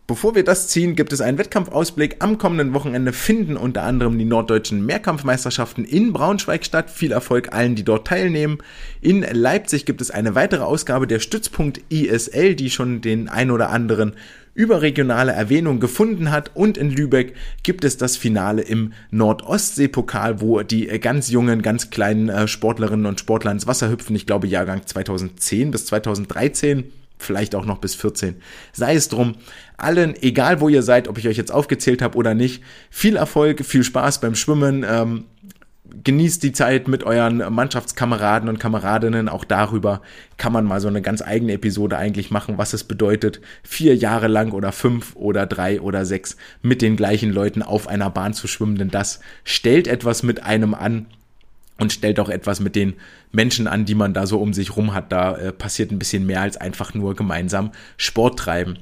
Bevor wir das ziehen, gibt es einen Wettkampfausblick. Am kommenden Wochenende finden unter anderem die norddeutschen Mehrkampfmeisterschaften in Braunschweig statt. Viel Erfolg allen, die dort teilnehmen. In Leipzig gibt es eine weitere Ausgabe der Stützpunkt ISL, die schon den ein oder anderen überregionale Erwähnung gefunden hat. Und in Lübeck gibt es das Finale im Nordostsee-Pokal, wo die ganz jungen, ganz kleinen äh, Sportlerinnen und Sportler ins Wasser hüpfen. Ich glaube Jahrgang 2010 bis 2013 vielleicht auch noch bis 14. Sei es drum, allen, egal wo ihr seid, ob ich euch jetzt aufgezählt habe oder nicht, viel Erfolg, viel Spaß beim Schwimmen. Ähm, genießt die Zeit mit euren Mannschaftskameraden und Kameradinnen. Auch darüber kann man mal so eine ganz eigene Episode eigentlich machen, was es bedeutet, vier Jahre lang oder fünf oder drei oder sechs mit den gleichen Leuten auf einer Bahn zu schwimmen. Denn das stellt etwas mit einem an, und stellt auch etwas mit den Menschen an, die man da so um sich rum hat. Da äh, passiert ein bisschen mehr als einfach nur gemeinsam Sport treiben.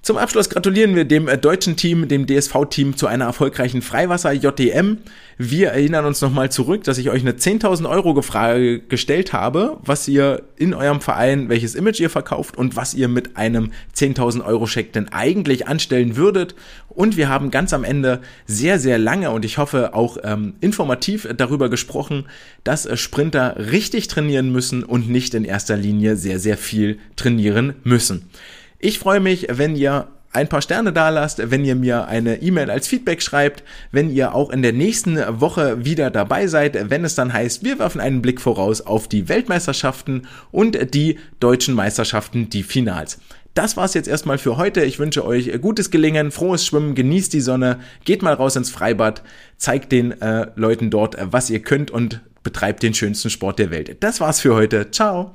Zum Abschluss gratulieren wir dem äh, deutschen Team, dem DSV-Team zu einer erfolgreichen Freiwasser-JDM. Wir erinnern uns nochmal zurück, dass ich euch eine 10.000 Euro Frage gestellt habe, was ihr in eurem Verein, welches Image ihr verkauft und was ihr mit einem 10.000 Euro Scheck denn eigentlich anstellen würdet. Und wir haben ganz am Ende sehr, sehr lange und ich hoffe auch ähm, informativ darüber gesprochen, dass äh, Sprinter richtig trainieren müssen und nicht in erster Linie sehr, sehr viel trainieren müssen. Ich freue mich, wenn ihr ein paar Sterne da lasst, wenn ihr mir eine E-Mail als Feedback schreibt, wenn ihr auch in der nächsten Woche wieder dabei seid, wenn es dann heißt, wir werfen einen Blick voraus auf die Weltmeisterschaften und die deutschen Meisterschaften, die Finals. Das war's jetzt erstmal für heute. Ich wünsche euch gutes Gelingen, frohes Schwimmen, genießt die Sonne, geht mal raus ins Freibad, zeigt den äh, Leuten dort, was ihr könnt und betreibt den schönsten Sport der Welt. Das war's für heute. Ciao.